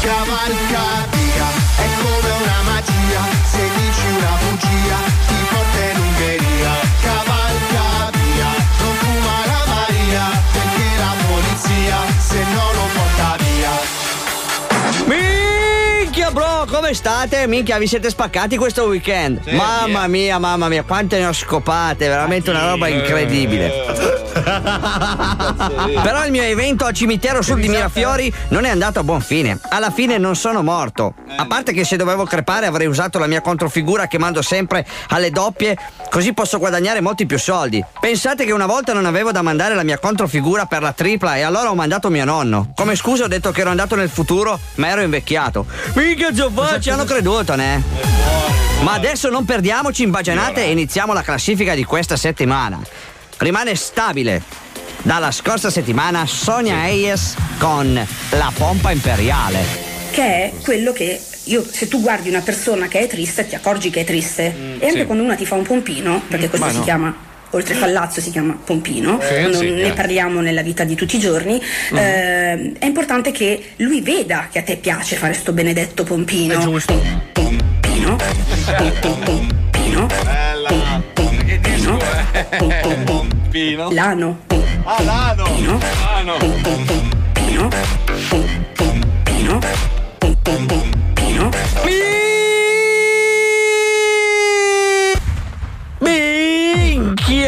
Cavalca via, è come una magia, se dici una bugia come state? Minchia, vi siete spaccati questo weekend? mamma mia, mamma mia, quante ne ho scopate, veramente una roba incredibile. Però il mio evento al cimitero sul di Mirafiori non è andato a buon fine. Alla fine non sono morto. A parte che se dovevo crepare avrei usato la mia controfigura che mando sempre alle doppie, così posso guadagnare molti più soldi. Pensate che una volta non avevo da mandare la mia controfigura per la tripla e allora ho mandato mio nonno. Come scusa ho detto che ero andato nel futuro, ma ero invecchiato. Minchia zio faccio, ci hanno creduto, ne? Ma adesso non perdiamoci in bagianate e iniziamo la classifica di questa settimana. Rimane stabile dalla scorsa settimana Sonia Hayes con La pompa imperiale. che è quello che io, se tu guardi una persona che è triste, ti accorgi che è triste. e anche sì. quando una ti fa un pompino, perché questo Ma si no. chiama. Oltre fallazzo si chiama pompino, Sì, quando sì, ne eh. parliamo nella vita di tutti i giorni, Mhm. eh, è importante che lui veda che a te piace fare sto benedetto pompino. È giusto. Pompino, pom, pom, pompino, pom, pompino, pom, pom, pom, lano, Ah, Lano! pompino, Lano! pom, pom, pompino, pom, pompino, pom, pom, pompino.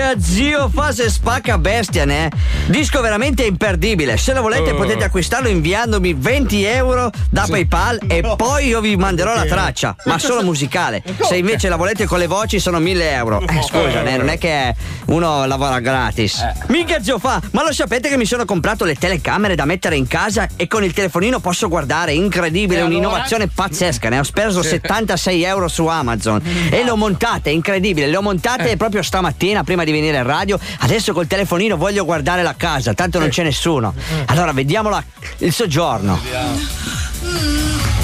Minchia zio fase spacca bestia ne? Disco veramente imperdibile. Se lo volete Oh. potete acquistarlo inviandomi 20 euro da Paypal E poi io vi manderò la traccia Ma solo musicale. Se invece la volete con le voci sono 1000 euro. Eh scusa ne, non è che uno lavora gratis. Minchia zio fa Ma lo sapete che mi sono comprato le telecamere da mettere in casa E con il telefonino posso guardare Incredibile allora? un'innovazione pazzesca Ne ho speso Sì. 76 euro su Amazon. E le ho montate, incredibile Le ho montate proprio stamattina prima di venire in radio Adesso col telefonino voglio guardare la casa Tanto non c'è nessuno Allora vediamo la- il soggiorno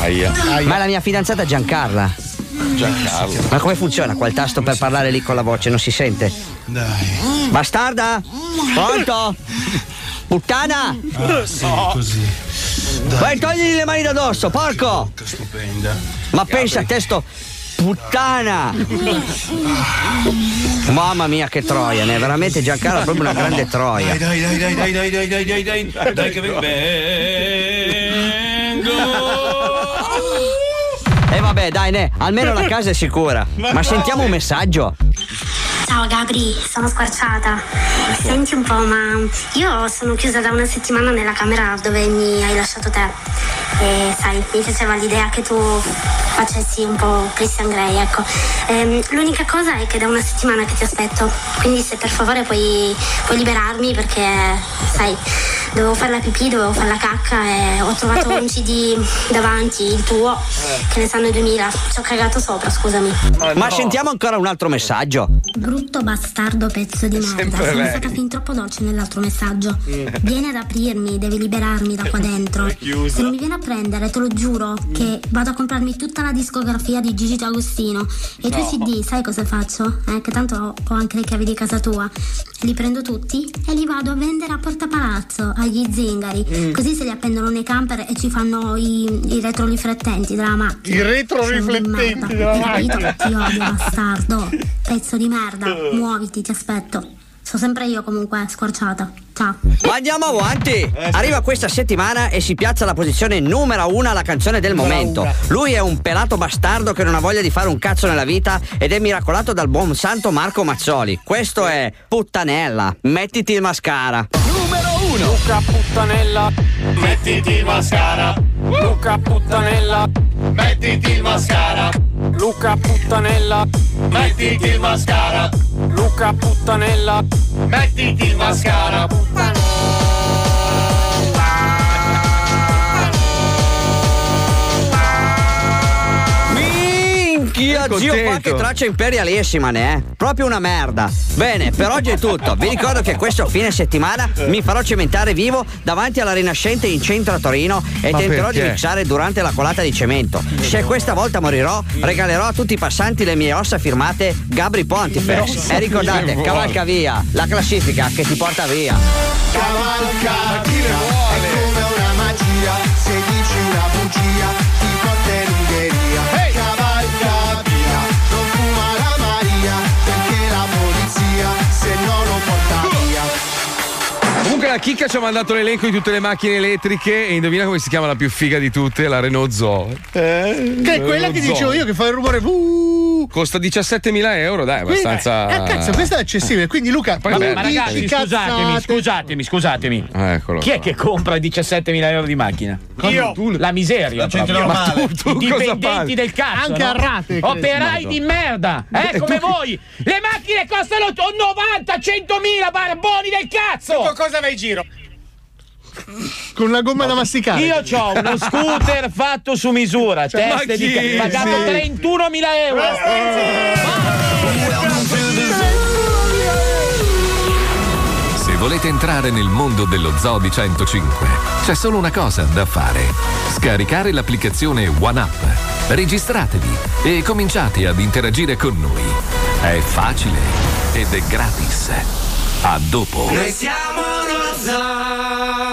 Aia. Ma è la mia fidanzata Giancarla Giancarlo. Ma come funziona qua il tasto per parlare lì con la voce? Non si sente? Dai. Bastarda? Pronto? Puttana? Ah, sì, così. Dai. Vai togli le mani da dosso, porco! Stupenda. Ma pensa a testo Puttana! Mamma mia che troia, ne è veramente Giancarlo è proprio una grande troia. Dai, dai, dai, dai, dai, dai, dai, dai, dai, dai, dai che vengo. E vabbè, dai, ne, almeno la casa è sicura. Ma sentiamo un messaggio. Ciao Gabri, sono squarciata. Senti un po', ma io sono chiusa da una settimana nella camera dove mi hai lasciato te. E sai, mi piaceva l'idea che tu facessi un po' Christian Grey, ecco. Ehm, l'unica cosa è che da una settimana che ti aspetto. Quindi se per favore puoi, puoi liberarmi perché, sai, dovevo fare la pipì, dovevo fare la cacca e ho trovato un CD davanti, il tuo, che ne sanno 2000. Ci ho cagato sopra, scusami. Ma sentiamo ancora un altro messaggio. Brutto bastardo pezzo di merda. Lei. stata fin troppo dolce nell'altro messaggio. Mm. Vieni ad aprirmi, devi liberarmi da qua dentro. Se non mi vieni a prendere, te lo giuro che vado a comprarmi tutta la discografia di Gigi D'Agostino. E No. CD, sai cosa faccio? Eh, che tanto ho, ho anche le chiavi di casa tua. Li prendo tutti e li vado a vendere a Porta Palazzo, agli zingari. Mm. Così se li appendono nei camper e ci fanno i, i retroriflettenti della macchina. I retroriflettenti della merda. Io macchina. Ti odio, bastardo. Pezzo di merda. Muoviti, ti aspetto. So sempre io comunque, squarciata. Ciao. Ma andiamo avanti! Arriva questa settimana e si piazza alla posizione numero uno alla canzone del momento. Lui è un pelato bastardo che non ha voglia di fare un cazzo nella vita ed è miracolato dal buon santo Marco Mazzoli. Questo è Puttanella, mettiti il mascara. Numero uno. Luca puttanella, mettiti il mascara. Luca puttanella, mettiti il mascara. Luca puttanella, mettiti il mascara. Luca puttanella, mettiti il mascara. Minchia, Sono zio fa contento. che traccia imperialissima, ne è? Proprio una merda. Bene, per oggi è tutto. Vi ricordo che questo fine settimana mi farò cementare vivo davanti alla Rinascente in centro a Torino e Ma tenterò perché? di mixare durante la colata di cemento. Se questa volta morirò, regalerò a tutti i passanti le mie ossa firmate Gabri Pontifex. E ricordate, cavalca via, la classifica che ti porta via. Cavalca via, è come la chicca ci ha mandato l'elenco di tutte le macchine elettriche e indovina come si chiama la più figa di tutte, la Renault Zoe. Che è quella che dicevo io che fa il rumore. "Uh". Costa 17.000 euro, dai, Quindi- abbastanza. Eh, cazzo, questa è accessibile. Quindi, Luca, bello. Ma ragazzi, scusatemi, scusatemi, scusatemi. Eccolo. Chi è che compra 17.000 euro di macchina? Io. Tu, la miseria. La. Ma tu, tu Dipendenti del cazzo. Anche no? a rate. Operai di merda. Eh, come voi. Le macchine costano 90, 100.000 barboni del cazzo. Tu cosa vai in giro? Con una gomma da masticare. Io ho uno scooter fatto su misura, Cioè, teste ma di chi? ca- pagato Sì. 31.000 euro. Se volete entrare nel mondo dello Zoo di 105, c'è solo una cosa da fare. Scaricare l'applicazione OneUp, registratevi e cominciate ad interagire con noi. È facile ed è gratis. A dopo. Noi siamo lo zoo.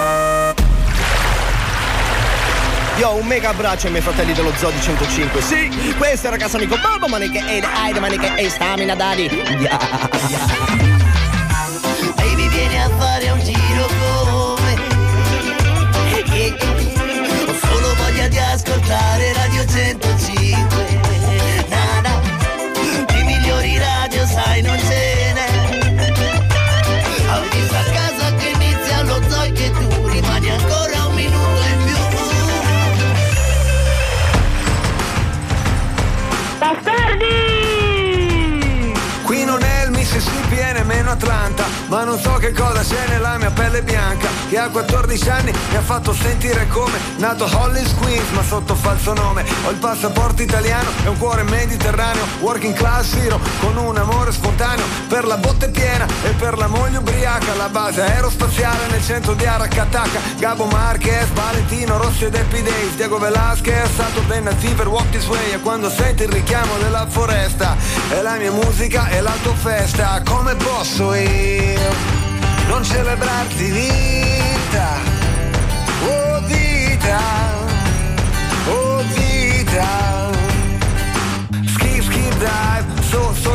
Io un mega abbraccio ai miei fratelli dello Zoo di 105. Sì, questo è il ragazzo amico Balbo Maniche e Aida Maniche e Stamina Daddy. Yeah. Baby vieni a fare un giro con me Ho solo voglia di ascoltare Radio 105 Ma non so che cosa c'è nella mia pelle bianca Che a 14 anni mi ha fatto sentire come Nato Holly Squeeze ma sotto falso nome. Ho il passaporto italiano e un cuore mediterraneo Working class hero con un amore spontaneo Per la botte piena e per la moglie ubriaca. La base aerospaziale nel centro di Aracataca. Gabo Marquez, Valentino Rossi ed Happy Days. Diego Velasquez, Saturday Night Fever, Walk This Way. E quando senti il richiamo della foresta È la mia musica e la tua festa. Come posso io non celebrarti vita Oh vita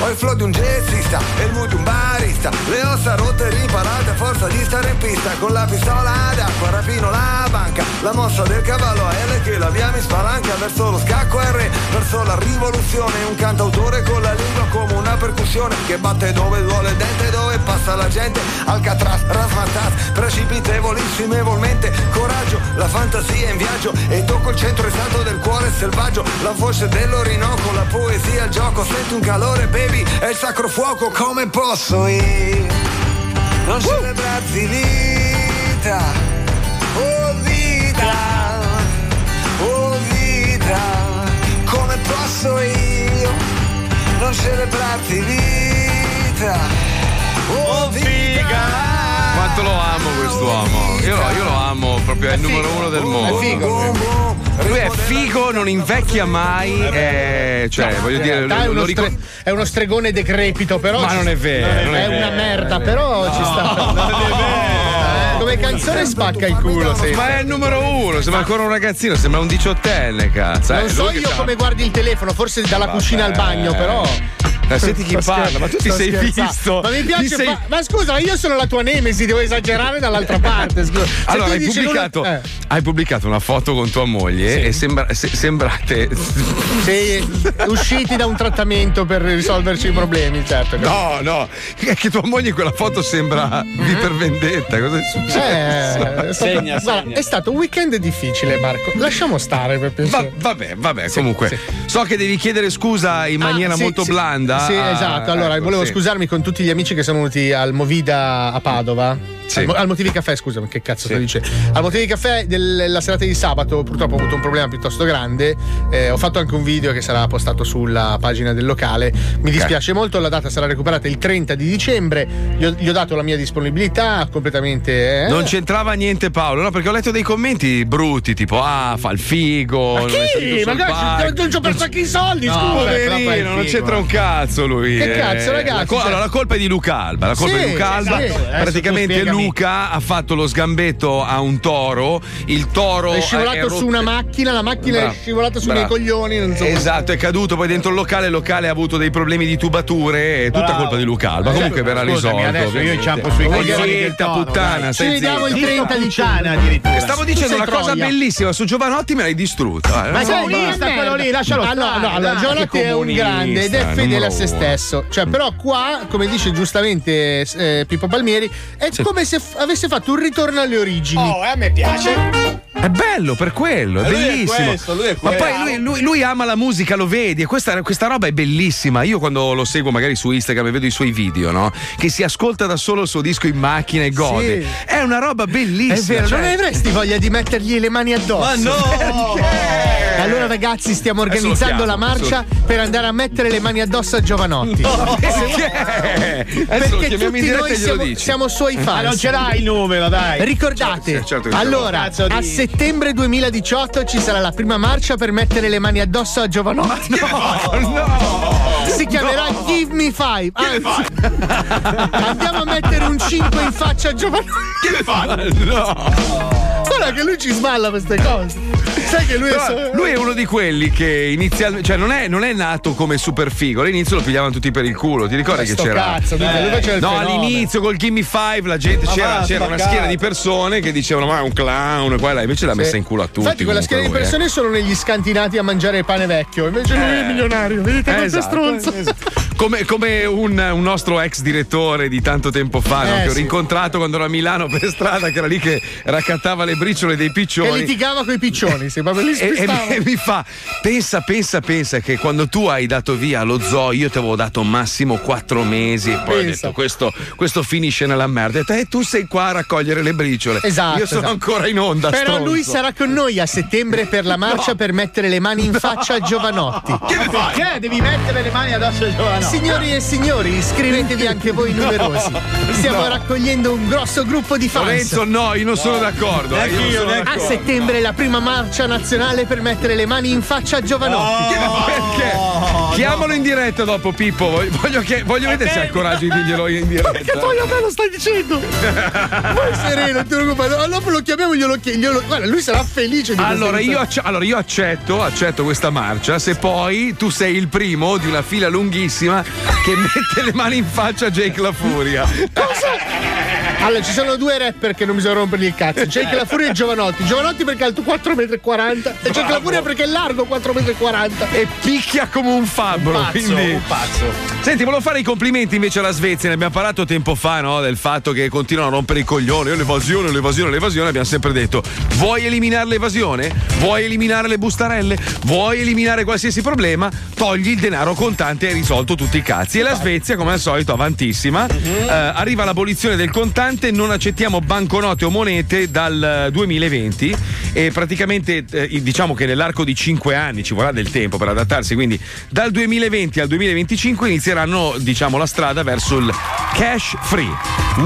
ho il flow di un jazzista e il mood di un barista. Le ossa rotte riparate a forza di stare in pista. Con la pistola d'acqua rapino la banca. La mossa del cavallo a L che la via mi spalanca Verso lo scacco R, verso la rivoluzione. Un cantautore con la lingua come una percussione Che batte dove duole il dente, dove passa la gente. Alcatraz, rasmatas, precipitevolissimevolmente Coraggio, la fantasia in viaggio. E tocco il centro esatto del cuore selvaggio. La voce dell'Orinoco, la poesia, il gioco. Senti un calore baby, è il sacro fuoco Come posso io. Non celebrarti vita Oh vita Oh vita Come posso io. Non celebrarti vita Oh figa Quanto lo amo quest'uomo. Io lo, io lo amo proprio, è il numero uno del mondo. È figo. Lui è figo, non invecchia mai. eh, cioè, No, voglio dire, lo, è, uno ricor- stre- è uno stregone decrepito, però. Ma non è vero, non è una vero, merda, non è però vero. ci sta. Eh, Come canzone spacca il culo, sì. Ma è il numero uno, sembra ancora un ragazzino, sembra un diciottenne, cazzo. Non Eh, so lui che io come guardi il telefono, forse dalla Vabbè. cucina al bagno, però. Eh, senti chi parla, ma tu ti sei scherzando. visto? Ma mi piace. sei- fa- Ma scusa, ma io sono la tua nemesi, devo esagerare dall'altra parte. Scusa. Allora, hai pubblicato, l'una- eh. hai pubblicato una foto con tua moglie e sembra- se- sembrate. Sì, usciti da un trattamento per risolverci i problemi, certo. No, no, è che tua moglie in quella foto sembra vi per vendetta. Cosa è Eh, è stato, guarda, è stato un weekend difficile, Marco. Lasciamo stare per Va- pensare. vabbè, vabbè, comunque. So che devi chiedere scusa in maniera Ah, sì, molto sì. blanda. Sì, Ah, esatto. Allora, ecco, volevo sì. scusarmi con tutti gli amici che sono venuti al Movida a Padova. Al, mo- al Motivi Caffè, scusa, che cazzo sto dicendo? Al Motivi Caffè della serata di sabato, purtroppo ho avuto un problema piuttosto grande. Eh, ho fatto anche un video che sarà postato sulla pagina del locale. Mi dispiace molto, la data sarà recuperata il 30 di dicembre. Gli ho, gli ho dato la mia disponibilità completamente. eh. Non c'entrava niente Paolo, no? Perché ho letto dei commenti brutti, tipo ah, fa il figo. Ma chi? Ma palco. non, ci ho perso anche i soldi, No, scusa. poverino, non c'entra un cazzo lui. Che eh. cazzo, ragazzi, La, co- cioè- allora, la colpa è di Luca Alba. La colpa Sì, è di Luca Alba. esatto. Adesso Praticamente spiegami. Luca ha fatto lo sgambetto a un toro. Il toro È scivolato rotto- su una macchina, la macchina Bravo, è scivolata sui miei coglioni. Non so Esatto, è caduto poi dentro il locale. Il locale ha avuto dei problemi di tubature. È tutta Bravo. colpa di Luca Alba. Eh, Comunque verrà risolto. adesso io inciampo sui coglioni del zitta, toro, puttana, Ci vediamo il 30 di puttana addirittura. Stavo dicendo una cosa bellissima su Giovanotti, me l'hai distrutta. Eh, Ma no, sei comunista quello lì, lascialo Ah, no, allora. Giovanotti è un grande ed è fedele a se stesso. Cioè, però qua, come dice giustamente eh, Pippo Palmieri, è come se f- avesse fatto un ritorno alle origini. Oh, a me piace. È bello per quello, è Ma lui è bellissimo. questo, lui è Ma poi lui, lui- lui ama la musica, lo vedi, e questa, questa roba è bellissima. Io quando lo seguo magari su Instagram e vedo i suoi video, no? Che si ascolta da solo il suo disco in macchina e gode. Sì. È una roba bellissima. È vero, cioè- non avresti voglia di mettergli le mani addosso? Ma no! Perché? Allora, ragazzi, stiamo organizzando la marcia per andare a mettere le mani addosso a Giovanotti. Perché? Lo Perché in tutti noi siamo, siamo suoi Ma fan. non ce l'hai il numero, dai. Ricordate, Certo, certo che ce l'ho. allora a settembre 2018 ci sarà la prima marcia per mettere le mani addosso a Giovanotti. Si chiamerà Give Me Five. Anzi, andiamo a mettere un 5 in faccia a Giovanotti. Che fai? No! Guarda che lui ci sballa queste cose. Sai che lui è. Però so- lui è uno di quelli che inizialmente, cioè non è, non è nato come super figo. All'inizio lo pigliavano tutti per il culo. Ti ricordi che c'era? cazzo, il no, all'inizio col Gimme Five la gente Ma c'era, c'era una schiera di persone che dicevano: Ma è un clown, qua e là. Invece l'ha messa in culo a tutti. Infatti, quella schiera di eh. persone sono negli scantinati a mangiare pane vecchio. Invece lui è Eh. milionario. Vedete quanto è Esatto, stronzo. Come, come un, un nostro ex direttore di tanto tempo fa, no? Eh, che ho sì. rincontrato quando ero a Milano per strada, che era lì che raccattava le briciole dei Che piccioni. litigava con i piccioni. Sì, proprio lì E, e spistava. mi, e mi fa, pensa, pensa, pensa che quando tu hai dato via lo zoo, io ti avevo dato massimo quattro mesi. E poi ho Pensa. detto, questo, questo finisce nella merda. E ho "Eh, tu sei qua a raccogliere le briciole. Esatto. Io sono esatto. ancora in onda. Però stronzo. lui sarà con noi a settembre per la marcia per mettere le mani in faccia a Giovanotti. Perché devi mettere le mani addosso a Giovanotti? Signori e signori, iscrivetevi anche voi numerosi. Stiamo no. raccogliendo un grosso gruppo di fans. Lorenzo, no, io non sono d'accordo. eh, io non sono A d'accordo. settembre la prima marcia nazionale per mettere le mani in faccia a Giovanotti. Perché? Chiamalo in diretta dopo, Pippo. Voglio, che- voglio vedere se ha il coraggio di dirglielo in diretta. Perché poi a me lo stai dicendo? Vai sereno, non ti preoccupare. Allora dopo lo chiamiamo e glielo chiediamo. Guarda, lui sarà felice di Allora io, cosa. acce- allora io accetto, accetto questa marcia se poi tu sei il primo di una fila lunghissima che mette le mani in faccia a Jake La Furia. Allora, ci sono due rapper che non bisogna rompergli il cazzo. Jake La Furia e Giovanotti. Giovanotti perché è alto 4,40 m e Jake La Furia perché è largo 4,40 m. E picchia come un fabbro. Un pazzo, quindi... un pazzo. Senti, volevo fare i complimenti invece alla Svezia. Ne abbiamo parlato tempo fa, no? Del fatto che continuano a rompere i coglioni. Io l'evasione, l'evasione, l'evasione. Abbiamo sempre detto: vuoi eliminare l'evasione? Vuoi eliminare le bustarelle? Vuoi eliminare qualsiasi problema? Togli il denaro contante e hai risolto tutti i cazzi. E la Svezia, come al solito, avantissima. Mhm. eh, arriva l'abolizione del contante. Non accettiamo banconote o monete dal eh, 2020. E praticamente eh, diciamo che nell'arco di 5 anni ci vorrà del tempo per adattarsi. Quindi dal 2020 al 2025 inizieranno diciamo la strada verso il cash free.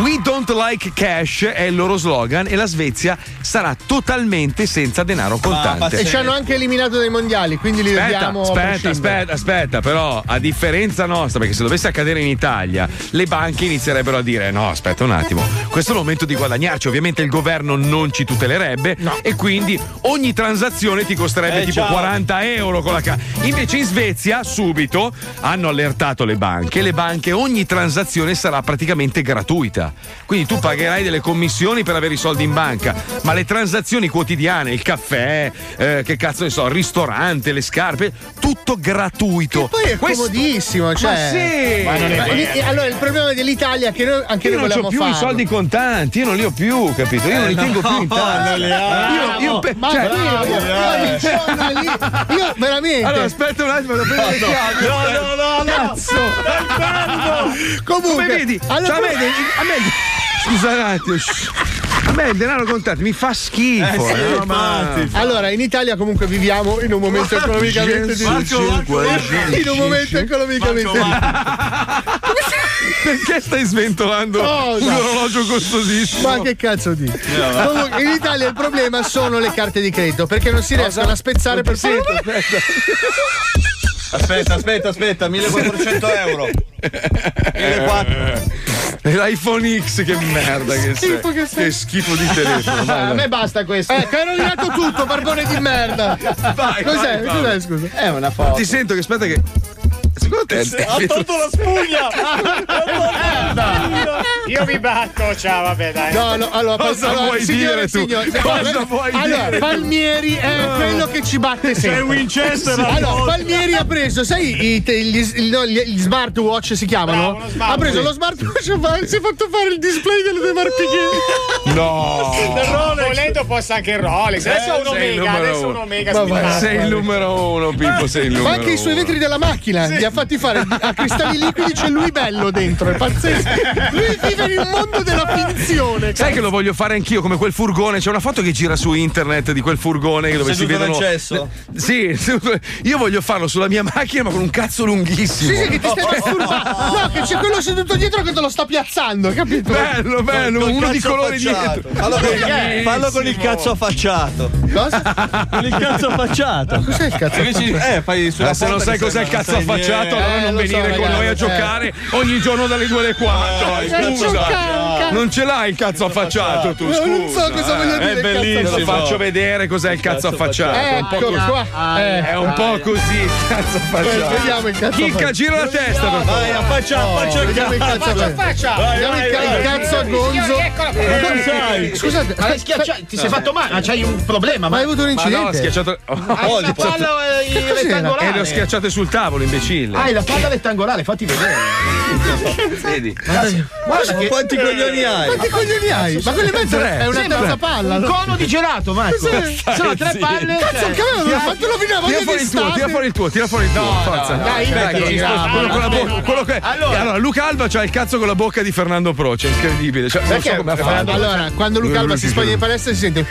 We don't like cash è il loro slogan e la Svezia sarà totalmente senza denaro contante. E ci hanno anche eliminato dai mondiali, quindi li Aspetta, vediamo. aspetta, aspetta, aspetta, però a differenza nostra, perché se dovesse accadere in Italia, le banche inizierebbero a dire: no, aspetta un attimo, questo è il momento di guadagnarci. Ovviamente il governo non ci tutelerebbe e quindi ogni transazione ti costerebbe Eh, tipo ciao. 40 euro con la ca- Invece in Svezia, subito, hanno allertato le banche. Le banche, ogni transazione sarà praticamente gratuita. Quindi tu pagherai delle commissioni per avere i soldi in banca, ma le transazioni quotidiane, il caffè, eh, che cazzo ne so, il ristorante, le scarpe, tutto gratuito. Poi è Questo- comodissimo, cioè. Ma sì! Ma non è Ma- allora il problema dell'Italia è che noi, anche Io noi non ho volevamo più i farlo. Soldi contanti, io non li ho più, capito? Io non li Eh, tengo più in tasca. Io, io pe- Ma cioè- bravo, bravo, mi sono lì. Io veramente. Allora, aspetta un attimo, devo prendere le chiavi. No, no, no, no. Cazzo! Comunque, Come vedi, Allora- cioè, a me, a me- scusa un attimo, a me il denaro contato mi fa schifo. Eh, sì, no, ma-. Allora, in Italia comunque viviamo in un momento economicamente difficile. In un momento economicamente Perché stai sventolando Cosa? un orologio costosissimo? Ma che cazzo di? No. Comunque, in Italia il problema sono le carte di credito perché non si riescono a spezzare per Aspetta, aspetta, aspetta, 1400 euro. 1400. E l'iPhone X, che merda che sei. Schifo che sei. Che schifo di telefono. vai, A me basta questo. Ecco, hai rovinato tutto, barbone di merda. Vai, Cos'è? vai, Cos'è, vai. scusa? È una foto. Ti sento che aspetta che. Secondo te è Ha tolto la spugna! Io mi batto, ciao, vabbè, dai. No, no, allora, Cosa allora, vuoi signore dire tu? e signori, Cosa vuoi allora, dire tu? Palmieri è quello che ci batte sempre. Winchester a Allora. Palmieri ha preso, sai, gli, no, gli- gli smartwatch si chiamano? ha preso lo smartwatch e si è fatto fare il display delle due marchine. No! Rolex. Volendo possa anche il Rolex. Adesso è un sei il Omega, numero adesso è un uno. Omega Ma vai. Sei il numero uno, Pippo, sei il numero Ma anche i suoi uno. vetri della macchina li ha fatti fare a cristalli liquidi, c'è lui bello dentro, è pazzesco. Lui vive in un mondo della finzione. Sai che lo voglio fare anch'io come quel furgone? C'è una foto che gira su internet di quel furgone dove si Seduto vedono. nel cesso? Sì, io voglio farlo sulla mia macchina, ma con un cazzo lunghissimo. Sì, sì, che ti stai. No, che c'è quello seduto dietro che te lo sta piazzando, capito? Bello, bello, Col uno di cazzo colore affacciato. dietro. Fallo con, Bellissimo. fallo con il cazzo affacciato. Cosa? Con il cazzo affacciato. Cos'è il cazzo affacciato? Eh, fai sulla Ma se non sai cos'è il cazzo affacciato, niente. allora non lo so, venire con ragazzi, noi a eh. giocare ogni giorno dalle 2 alle 4. Eh, Scusa, giocare. non ce l'hai il cazzo affacciato tu, No, scusa. non so cosa voglio dire, È bellissimo. Lo faccio vedere cos'è il cazzo affacciato. È un po' Ecco così. qua. Eh, È un po' così il cazzo affacciato. Vediamo il cazzo Chicca, gira la testa Vai, affaccia, Oh, affaccia il cazzo. cazzo affacciato. Faccia. Vediamo il, ca- il cazzo a gonzo. Scusate, schiacciato, ti sei fatto male, ma c'hai un problema. ma hai avuto un no, incidente? schiacciato. Hai Oh, una palla eh, Che cos'era? e rettangolare. le ho schiacciate sul tavolo, imbecille. Hai la palla rettangolare, fatti vedere. Vedi? Guarda che Quanti coglioni hai? Quanti coglioni hai? Ma quelle mezzo Tre. è una terza palla. Un no? cono di gelato, Marco. Sono tre palle. Cazzo, cioè- che avevo Tira fatto lo finale, Tira fuori il tuo, tira fuori il tuo, tira fuori il tuo. forza. dai, quello- ah, con la bocca- quello che- Allora- allora, Luca Alba c'ha il cazzo con la bocca di Fernando Proce, incredibile. Cioè, non so Perché ha. Allora, quando Luca Alba si spoglia in palestra si sente.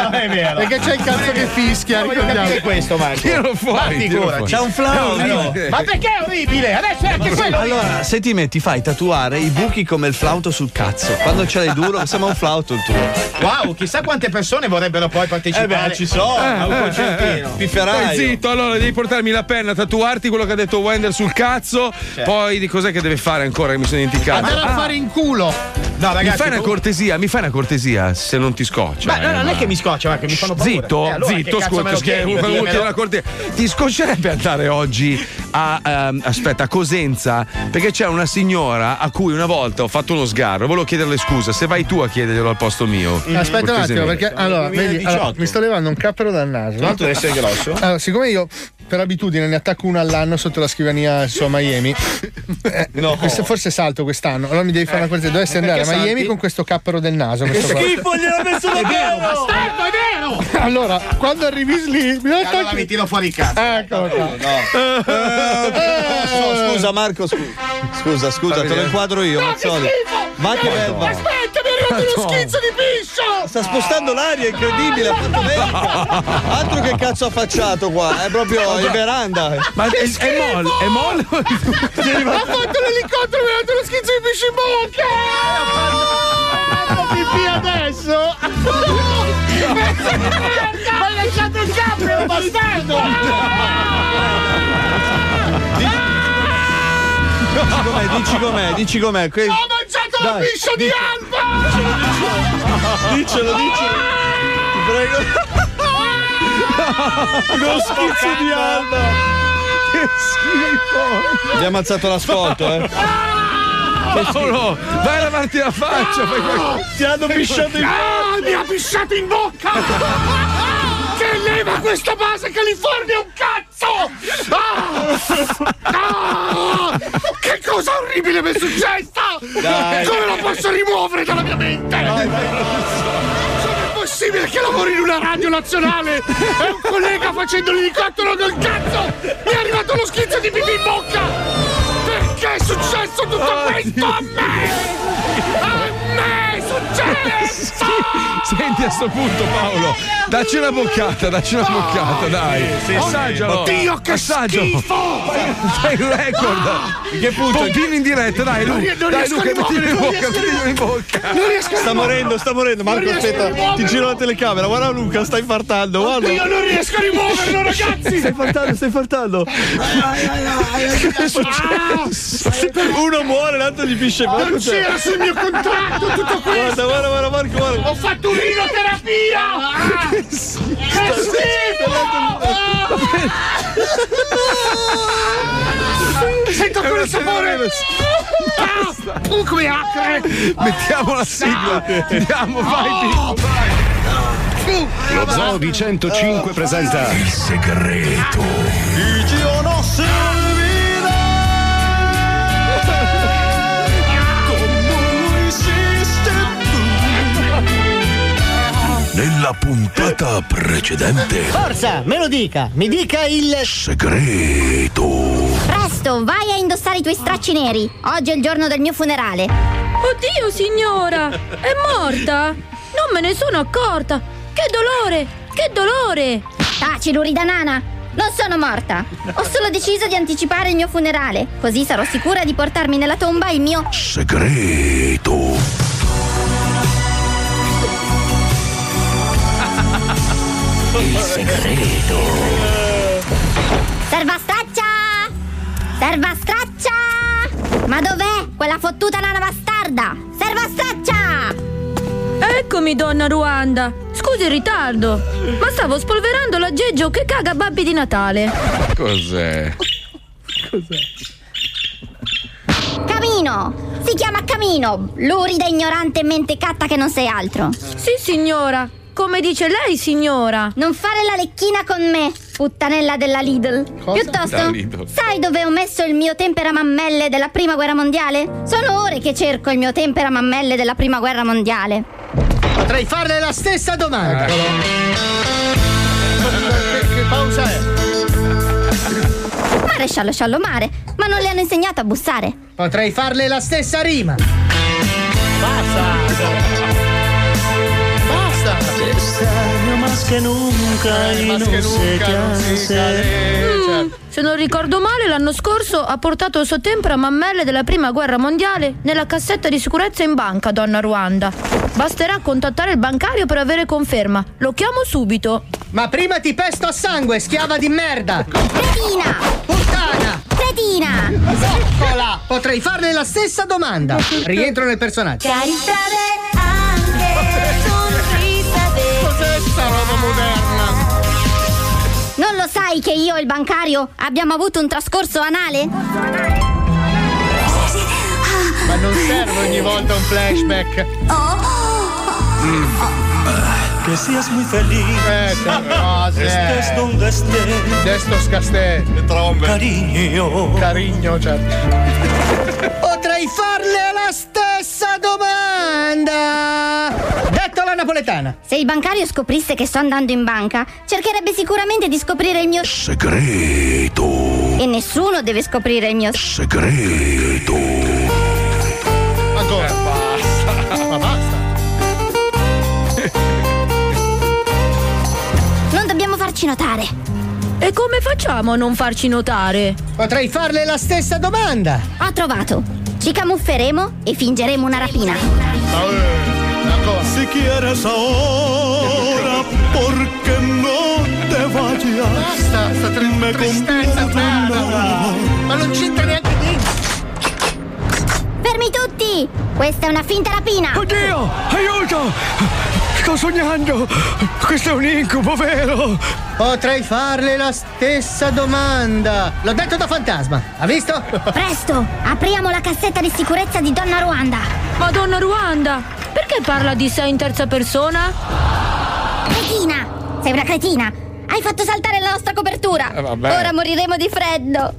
Non è vero. Perché c'è il cazzo che fischia, Voglio ricordiamo. capire questo, Marco. Tiralo fuori, Ma fuori. C'è un flauto. orribile. Ma perché è orribile? Adesso è anche quello. Allora, se ti metti, fai tatuare i buchi come il flauto sul cazzo. Quando ce l'hai duro, sembra un flauto il tuo. Wow, chissà quante persone vorrebbero poi partecipare. Eh beh, ci sono, a un concertino. Stai Pifferaio. zitto, allora devi portarmi la penna, tatuarti quello che ha detto Wender sul cazzo. Poi di cos'è che deve fare ancora? Che mi sono dimenticato. Andare a Ah, fare in culo. No, mi ragazzi. fai una comunque- cortesia, mi fai una cortesia se non ti scoccia. Ma no, eh, non è che mi scoccia, ma che mi fanno paura. Zitto, Eh, allora che zitto, me scusa, che corte- Ti scoccerebbe andare oggi a ehm, aspetta, a Cosenza, perché c'è una signora a cui una volta ho fatto uno sgarro, volevo chiederle scusa, se vai tu a chiederglielo al posto mio. Aspetta un attimo, perché allora, vedi, 2018. allora, mi sto levando un cappero dal naso. Tra l'altro deve essere grosso. Allora, siccome io per abitudine ne attacco uno all'anno sotto la scrivania su a Miami, eh, questo- forse salto quest'anno. Allora mi devi fare una cortesia. Dovresti andare a Miami salti? con questo cappero del naso. questo qua. Schifo, gliel'ho messo È vero, bastardo, è vero! Allora, quando arrivi lì, mi Allora attacchi. mi tiro fuori il cazzo. Eccolo qua. So- Scusa Marco, scu- scusa, scusa, te lo inquadro io, Mazzoli. Ma che bello. Aspetta, mi è arrivato uno schizzo di piscio! Sta spostando l'aria, è incredibile, ha fatto bene. Altro che cazzo affacciato qua, è proprio in veranda. Ma è, è molle, è molle. Ha fatto l'elicottero mi ha dato uno schizzo di piscio in bocca! Ho pipì adesso! Ma hai lasciato il cappero, bastardo! Dici com'è, dici com'è, dici com'è. Que- Ho mangiato la Dai, piscia di Alba! Dicelo, dicelo. Ti prego. Lo schizzo di Alba. Che schifo. Abbiamo alzato l'ascolto, eh. Paolo, vai a lavarti la faccia. fai qualcosa. Ti hanno pisciato in Ah, mi ha pisciato in bocca! Che leva questa base California un cazzo! Ah! Ah! Che cosa orribile mi è successa! Dai. Come lo posso rimuovere dalla mia mente? Com'è possibile che lavori in una radio nazionale e un collega facendo l'elicottero col cazzo mi è arrivato lo schizzo di pipì in bocca? Perché? È successo tutto questo a me? A me è successo! Senti a sto punto Paolo, dacci una boccata, dacci una boccata, dai. sì, Assaggialo. Oddio, che Assaggialo. schifo! Fai il record. Che punto? Pompino in diretta, dai, Non Lu. ries- non dai, riesco a Luca, mettilo in bocca, mettilo in bocca. Non riesco a Sta morendo, sta morendo. Marco, aspetta, ti giro la telecamera. Guarda Luca, sta infartando. Guarda. Io non riesco a rimuoverlo, ragazzi! Stai infartando, stai infartando. Che è successo? Uno muore, l'altro gli pisce Non cioè- c'era sul mio contratto tutto questo! Guarda, guarda, guarda, Marco, guarda. Ho fatto urinoterapia! Che schifo! Sento ancora il sapore! Ah, uh, come acre! Mettiamo la sigla. Andiamo, vai, vai. Lo Zoo di 105 presenta Il segreto. Nella puntata precedente. Forza, me lo dica, mi dica il. Segreto. Presto, vai a indossare i tuoi stracci neri. Oggi è il giorno del mio funerale. Oddio, signora! È morta? Non me ne sono accorta! Che dolore! Che dolore! Taci, lurida nana! Non sono morta! Ho solo deciso di anticipare il mio funerale, così sarò sicura di portarmi nella tomba il mio. Segreto. Il segreto. Serva straccia! Serva straccia! Ma dov'è quella fottuta nana bastarda? Serva straccia! Eccomi, donna Ruanda! Scusi il ritardo, ma stavo spolverando l'aggeggio che caga babbi di Natale. Cos'è? Cos'è? Camino! Si chiama Camino! Lurida, ignorante e mentecatta che non sei altro! Sì, signora! Come dice lei, signora? Non fare la lecchina con me, puttanella della Lidl. Piuttosto, Da Lidl. sai dove ho messo il mio temperamammelle della prima guerra mondiale? Sono ore che cerco il mio temperamammelle della prima guerra mondiale. Potrei farle la stessa domanda. Che, che pausa è? Maresciallo sciallo mare, ma non le hanno insegnato a bussare. Potrei farle la stessa rima. Basta! Nunca hacer. Mm, se non ricordo male, l'anno scorso ha portato il suo tempera mammelle della prima guerra mondiale nella cassetta di sicurezza in banca, donna Ruanda. Basterà contattare il bancario per avere conferma. Lo chiamo subito. Ma prima ti pesto a sangue, schiava di merda! Cretina! Puttana! Cretina! Zoccola! Potrei farle la stessa domanda. Rientro nel personaggio. Sta roba moderna? Non lo sai che io e il bancario abbiamo avuto un trascorso anale? Ma non serve ogni volta un flashback. Que seas muy feliz. Eh, cose. Estés donde estés. Desto scastè. Le trombe. Cariño. Carigno, certo. Potrei farle la stessa domanda. Detto alla napoletana. Se il bancario scoprisse che sto andando in banca, cercherebbe sicuramente di scoprire il mio. Segreto. E nessuno deve scoprire il mio. Segreto. Ancora. basta. Ma basta. Non dobbiamo farci notare. E come facciamo a non farci notare? Potrei farle la stessa domanda. Ho trovato. Ci camufferemo e fingeremo una rapina. Si quieres ahora, porque no te vayas. Basta, sta tri- tristezza. Ma non c'entra neanche niente. Fermi tutti! Questa è una finta rapina! Oddio, aiuto! Sto sognando! Questo è un incubo, vero? Potrei farle la stessa domanda. L'ho detto da fantasma. Ha visto? Presto! Apriamo la cassetta di sicurezza di Donna Ruanda! Madonna Ruanda, perché parla di sé in terza persona? Cretina! Sei una cretina! Hai fatto saltare la nostra copertura! Eh. Ora moriremo di freddo!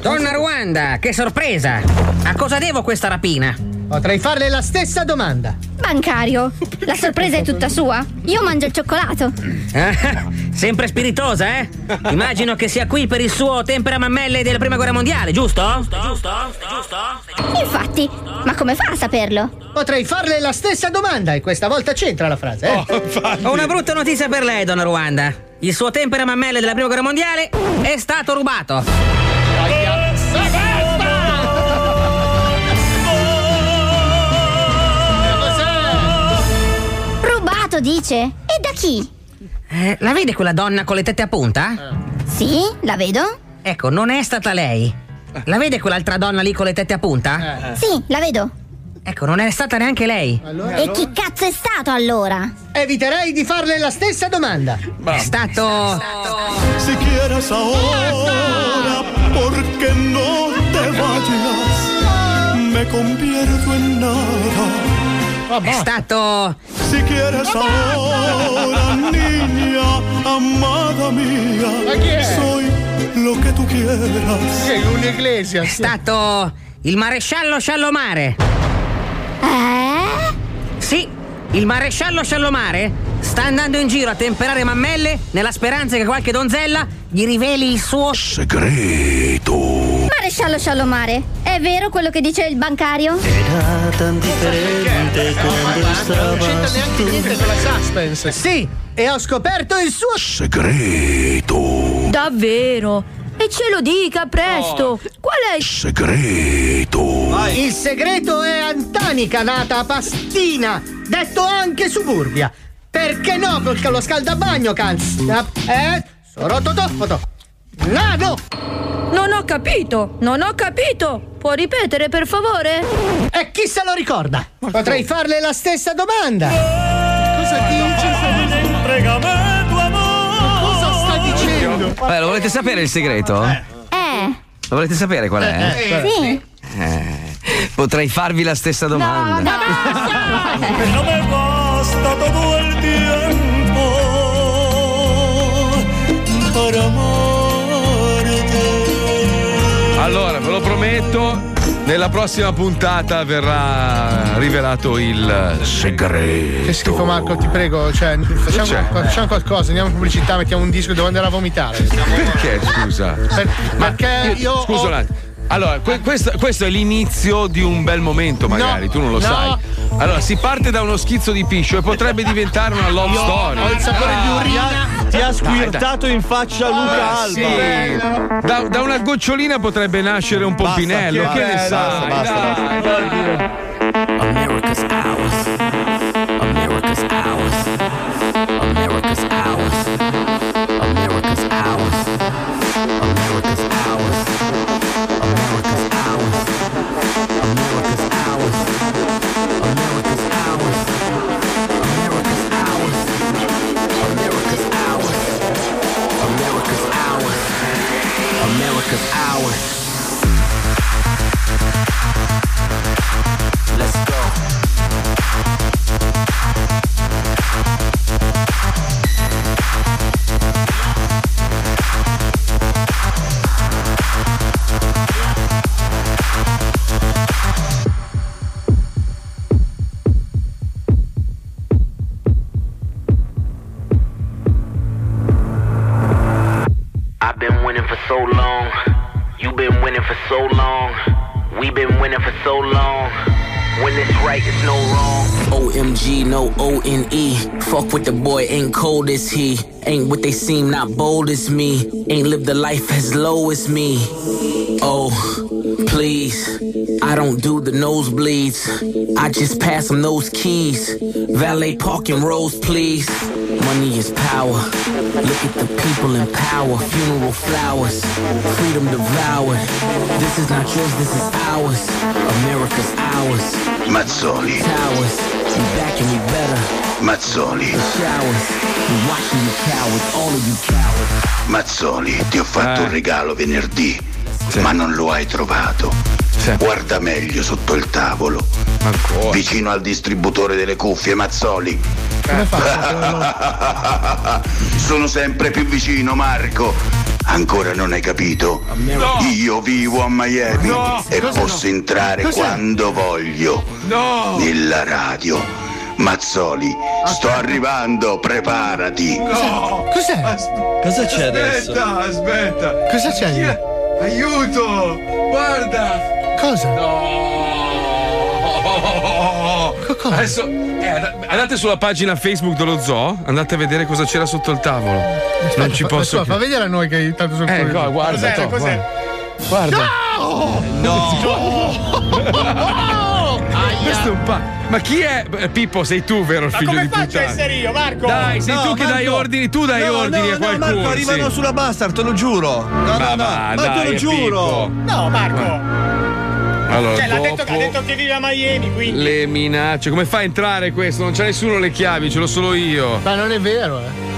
Donna Ruanda, che sorpresa! A cosa devo questa rapina? Potrei farle la stessa domanda. Bancario, la sorpresa è tutta sua. Io mangio il cioccolato. Eh? Sempre spiritosa, eh? Immagino che sia qui per il suo tempera mammelle della prima guerra mondiale, giusto? Infatti, ma come fa a saperlo? Potrei farle la stessa domanda e questa volta c'entra la frase, eh? Ho una brutta notizia per lei, donna Ruanda. Il suo tempera mammelle della prima guerra mondiale è stato rubato. Dice? E da chi? Eh, la vede quella donna con le tette a punta? Sì, la vedo. Ecco, non è stata lei. La vede quell'altra donna lì con le tette a punta? Sì, la vedo. Ecco, non è stata neanche lei. E chi cazzo è stato allora? Eviterei di farle la stessa domanda. È stato. Si quieres ahora, porque no te vayas, me convierto en nada. È stato. Si quieres ahora, niña, amada mía, chi è? soy lo que tú quieras. Sei un Iglesias. È stato. Il maresciallo Sciallomare. Eh? Sì, il maresciallo Sciallomare sta andando in giro a temperare mammelle nella speranza che qualche donzella gli riveli il suo segreto. Maresciallo Sciallomare, è vero quello che dice il bancario? Era tan differente quando Non c'entra neanche niente con la suspense. Sì, e ho scoperto il suo segreto. Davvero? E ce lo dica presto! Qual è il Segreto. Il segreto è Antanica, nata a Pastina, detto anche Suburbia. Perché no col lo scaldabagno, cans? Eh? Sorototofoto. Nano! Non ho capito! Non ho capito! Può ripetere, per favore? E chi se lo ricorda? Potrei farle la stessa domanda. Cosa dice? Entregame tu amor. Cosa sta dicendo? Vabbè, lo volete sapere il segreto? Eh. Lo volete sapere qual è? Sì. Eh, potrei farvi la stessa domanda. No me basta Allora, ve lo prometto, nella prossima puntata verrà rivelato il segreto. Che schifo Marco, ti prego, cioè, facciamo, C'è. facciamo qualcosa, andiamo in pubblicità, mettiamo un disco, devo andare a vomitare. Perché, scusa? Per- perché io Scusa ho- un attimo. Allora, que- questo, questo è l'inizio di un bel momento, magari, No, tu non lo no. sai. Allora, si parte da uno schizzo di piscio e potrebbe diventare una love story. ho il sapore di urina. Ti ha squirtato in faccia Luca Eh, Alba. sì. Da, da una gocciolina potrebbe nascere un pompinello. Basta, che ne basta, sai? basta, dai, dai. America's ours. America's ours. Ain't cold as he. Ain't what they seem, not bold as me. Ain't lived a life as low as me. Oh, please. I don't do the nosebleeds. I just pass them those keys. Valet parking rows, please. Money is power. Look at the people in power. Funeral flowers. Freedom devoured. This is not yours, this is ours. America's ours. Mazzoli, Towers. Mazzoli. Mazzoli, ti ho fatto eh. un regalo venerdì, sì. ma non lo hai trovato. Sì. Guarda meglio sotto il tavolo. Ancora. Vicino al distributore delle cuffie, Mazzoli. Eh. Sono sempre più vicino, Marco. Ancora non hai capito? Io vivo a Miami No. e Cosa posso no? entrare Cos'è? quando voglio. No. Nella radio. Mazzoli, sto arrivando, preparati. Cos'è? Cosa c'è adesso? Aspetta, aspetta. Cosa c'è? Chi? Aiuto! Guarda! Cosa? No! Adesso eh, and- andate sulla pagina Facebook dello zoo, andate a vedere cosa c'era sotto il tavolo. non ci posso. fa, fa vedere a noi che hai tanto sul Eh, no, guarda, Cos'era, to, cos'era? Guarda. No! Questo è un pa- Ma chi è? Eh, Pippo, sei tu, vero? Il Ma figlio come di faccio a essere io, Marco? Dai, sei No, tu che dai Marco. ordini, tu dai No, ordini no, a qualcuno. No, Marco, arrivano sì. sulla bastard, te lo giuro. No, Ma no, no. va, Ma te dai, lo giuro. Pippo. No, Marco. Allora, Cioè, l'ha detto, ha detto che vive a Miami, quindi. le minacce, come fa a entrare questo? Non c'è nessuno le chiavi, ce l'ho solo io. Ma non è vero, eh.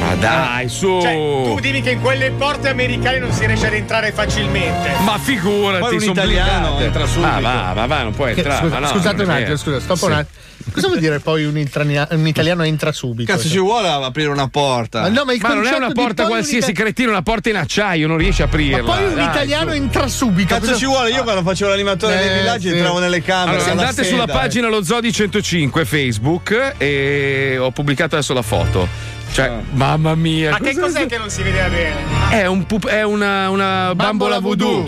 Ma dai, su. Cioè, tu dimmi che in quelle porte americane non si riesce ad entrare facilmente. Ma figurati, Poi un sono italiano entra subito. Ah, va, va, va, non puoi Che- entrare. scusa- ma no, scusate un attimo, scusa, stop Sì. un attimo. Cosa vuol dire poi un, itrania- un italiano entra subito? Cazzo, ci vuole aprire una porta. Ma no, ma il Ma non è una di porta qualsiasi, ita- cretino, una porta in acciaio, non riesci a aprirla. Ma poi un Dai, italiano su. entra subito. Cazzo Cosa- ci vuole? Io quando facevo l'animatore Eh, dei villaggi sì. entravo nelle camere. Allora, andate sera, sulla eh. pagina Lo Zodi 105 Facebook e ho pubblicato adesso la foto. Cioè, mamma mia. Ma che cos'è che non si vedeva bene? È, un pup- è una, una bambola voodoo.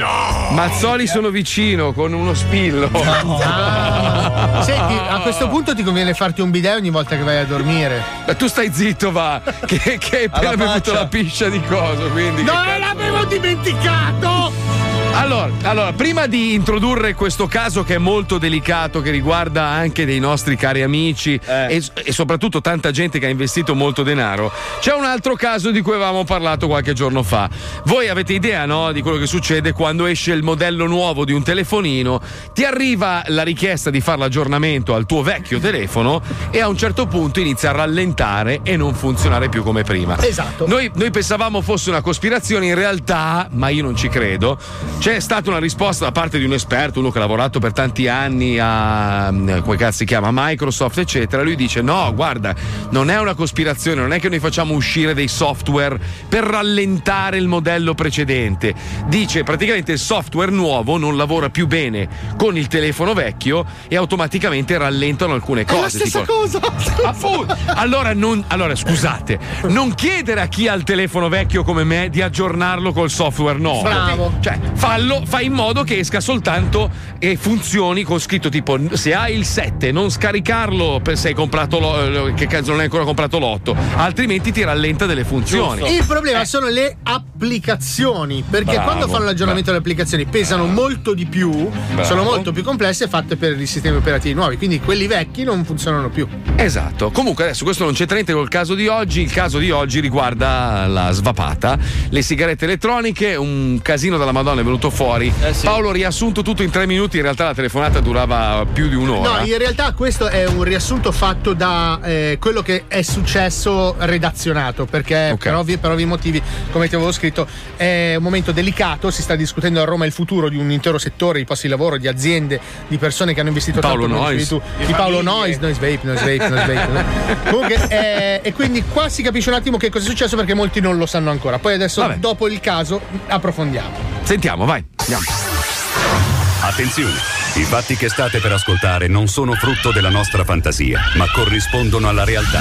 Mazzoli sono vicino con uno spillo. Ah. Senti, a questo punto ti conviene farti un bidet ogni volta che vai a dormire. Ma tu stai zitto, va. Che, che hai appena bevuto la piscia di coso. Quindi. No, cazzo- l'avevo dimenticato! Allora, allora, prima di introdurre questo caso che è molto delicato, che riguarda anche dei nostri cari amici e, e soprattutto tanta gente che ha investito molto denaro, c'è un altro caso di cui avevamo parlato qualche giorno fa. Voi avete idea, no, di quello che succede quando esce il modello nuovo di un telefonino, ti arriva la richiesta di fare l'aggiornamento al tuo vecchio telefono e a un certo punto inizia a rallentare e non funzionare più come prima. Esatto. Noi, noi pensavamo fosse una cospirazione, in realtà, ma io non ci credo. C'è stata una risposta da parte di un esperto, uno che ha lavorato per tanti anni a come cazzo si chiama Microsoft, eccetera. Lui dice: No, guarda, non è una cospirazione, non è che noi facciamo uscire dei software per rallentare il modello precedente. Dice praticamente il software nuovo non lavora più bene con il telefono vecchio e automaticamente rallentano alcune È la cose. stessa tipo- cosa! Appunto. Allora, non, allora, scusate, non chiedere a chi ha il telefono vecchio come me di aggiornarlo col software nuovo. Bravo. Cioè, fallo, fai in modo che esca soltanto e funzioni con scritto tipo: se hai il 7, non scaricarlo per se hai comprato lo- che cazzo non hai ancora comprato l'8, altrimenti ti rallenta delle funzioni. Il problema sono le applicazioni, perché Bravo, quando fanno l'aggiornamento delle applicazioni pesano molto di più, Bravo. sono molto più complesse e fatte per i sistemi operativi nuovi, quindi quelli vecchi non funzionano più. Esatto. Comunque adesso questo non c'entra niente col caso di oggi. Il caso di oggi riguarda la svapata, le sigarette elettroniche, un casino della Madonna è venuto fuori. Paolo ha riassunto tutto in tre minuti, in realtà la telefonata durava più di un'ora. No, in realtà questo è un riassunto fatto da eh, quello che è successo redazionato, perché per, ovvi, per ovvi motivi, come ti avevo scritto, è un momento delicato, si sta discutendo a Roma il futuro di un intero settore, di posti di lavoro, di aziende, di persone che hanno investito Paolo tanto, dicevi tu, Di di Paolo. Noyes, Noise Vape, Noise Vape, Noise Vape. no? Comunque, eh, e quindi qua si capisce un attimo che cosa è successo perché molti non lo sanno ancora. Poi adesso, Vabbè. dopo il caso, approfondiamo. Sentiamo, vai. Andiamo. Attenzione, i fatti che state per ascoltare non sono frutto della nostra fantasia, ma corrispondono alla realtà.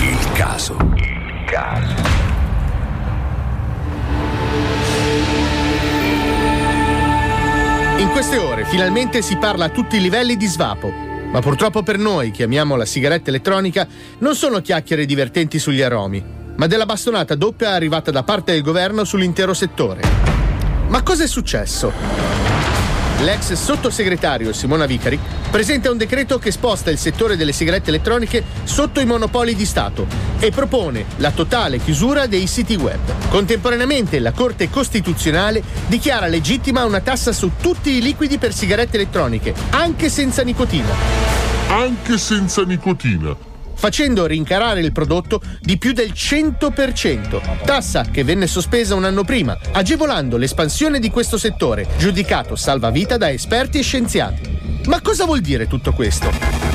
Il caso. Il caso. In queste ore finalmente si parla a tutti i livelli di svapo. Ma purtroppo per noi, che amiamo la sigaretta elettronica, non sono chiacchiere divertenti sugli aromi, ma della bastonata doppia arrivata da parte del governo sull'intero settore. Ma cosa è successo? L'ex sottosegretario Simona Vicari presenta un decreto che sposta il settore delle sigarette elettroniche sotto i monopoli di Stato e propone la totale chiusura dei siti web. Contemporaneamente la Corte Costituzionale dichiara legittima una tassa su tutti i liquidi per sigarette elettroniche, anche senza nicotina. Anche senza nicotina. Facendo rincarare il prodotto di più del 100%, tassa che venne sospesa un anno prima, agevolando l'espansione di questo settore, giudicato salvavita da esperti e scienziati. Ma cosa vuol dire tutto questo?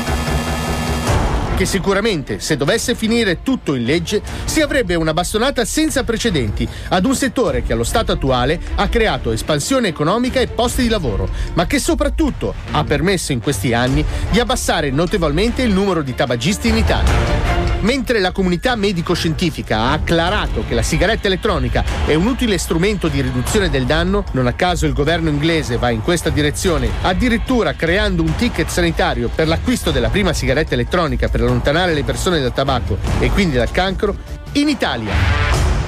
Che sicuramente, se dovesse finire tutto in legge, si avrebbe una bastonata senza precedenti ad un settore che allo stato attuale ha creato espansione economica e posti di lavoro, ma che soprattutto ha permesso in questi anni di abbassare notevolmente il numero di tabagisti in Italia. Mentre la comunità medico-scientifica ha acclarato che la sigaretta elettronica è un utile strumento di riduzione del danno, non a caso il governo inglese va in questa direzione, addirittura creando un ticket sanitario per l'acquisto della prima sigaretta elettronica per allontanare le persone dal tabacco e quindi dal cancro, in Italia.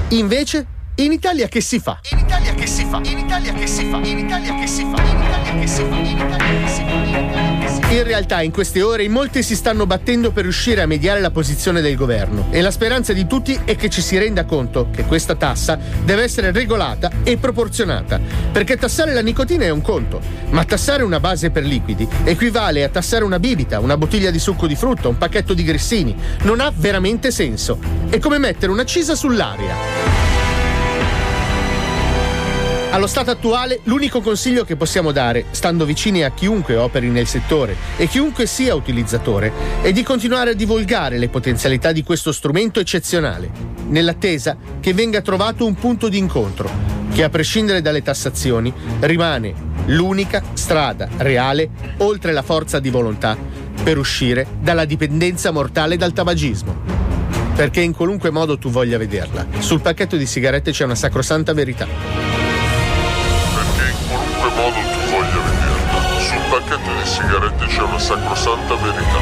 Invece, in Italia che si fa? In Italia che si fa? In Italia che si fa? In Italia che si fa? In Italia che si fa? In Italia che si fa? In realtà in queste ore in molti si stanno battendo per riuscire a mediare la posizione del governo e la speranza di tutti è che ci si renda conto che questa tassa deve essere regolata e proporzionata, perché tassare la nicotina è un conto, ma tassare una base per liquidi equivale a tassare una bibita, una bottiglia di succo di frutta, un pacchetto di grissini. Non ha veramente senso. È come mettere un'accisa sull'aria. Allo stato attuale, l'unico consiglio che possiamo dare, stando vicini a chiunque operi nel settore e chiunque sia utilizzatore, è di continuare a divulgare le potenzialità di questo strumento eccezionale, nell'attesa che venga trovato un punto di incontro, che a prescindere dalle tassazioni rimane l'unica strada reale, oltre la forza di volontà, per uscire dalla dipendenza mortale dal tabagismo. Perché in qualunque modo tu voglia vederla, sul pacchetto di sigarette c'è una sacrosanta verità. Sigarette c'è una sacrosanta verità.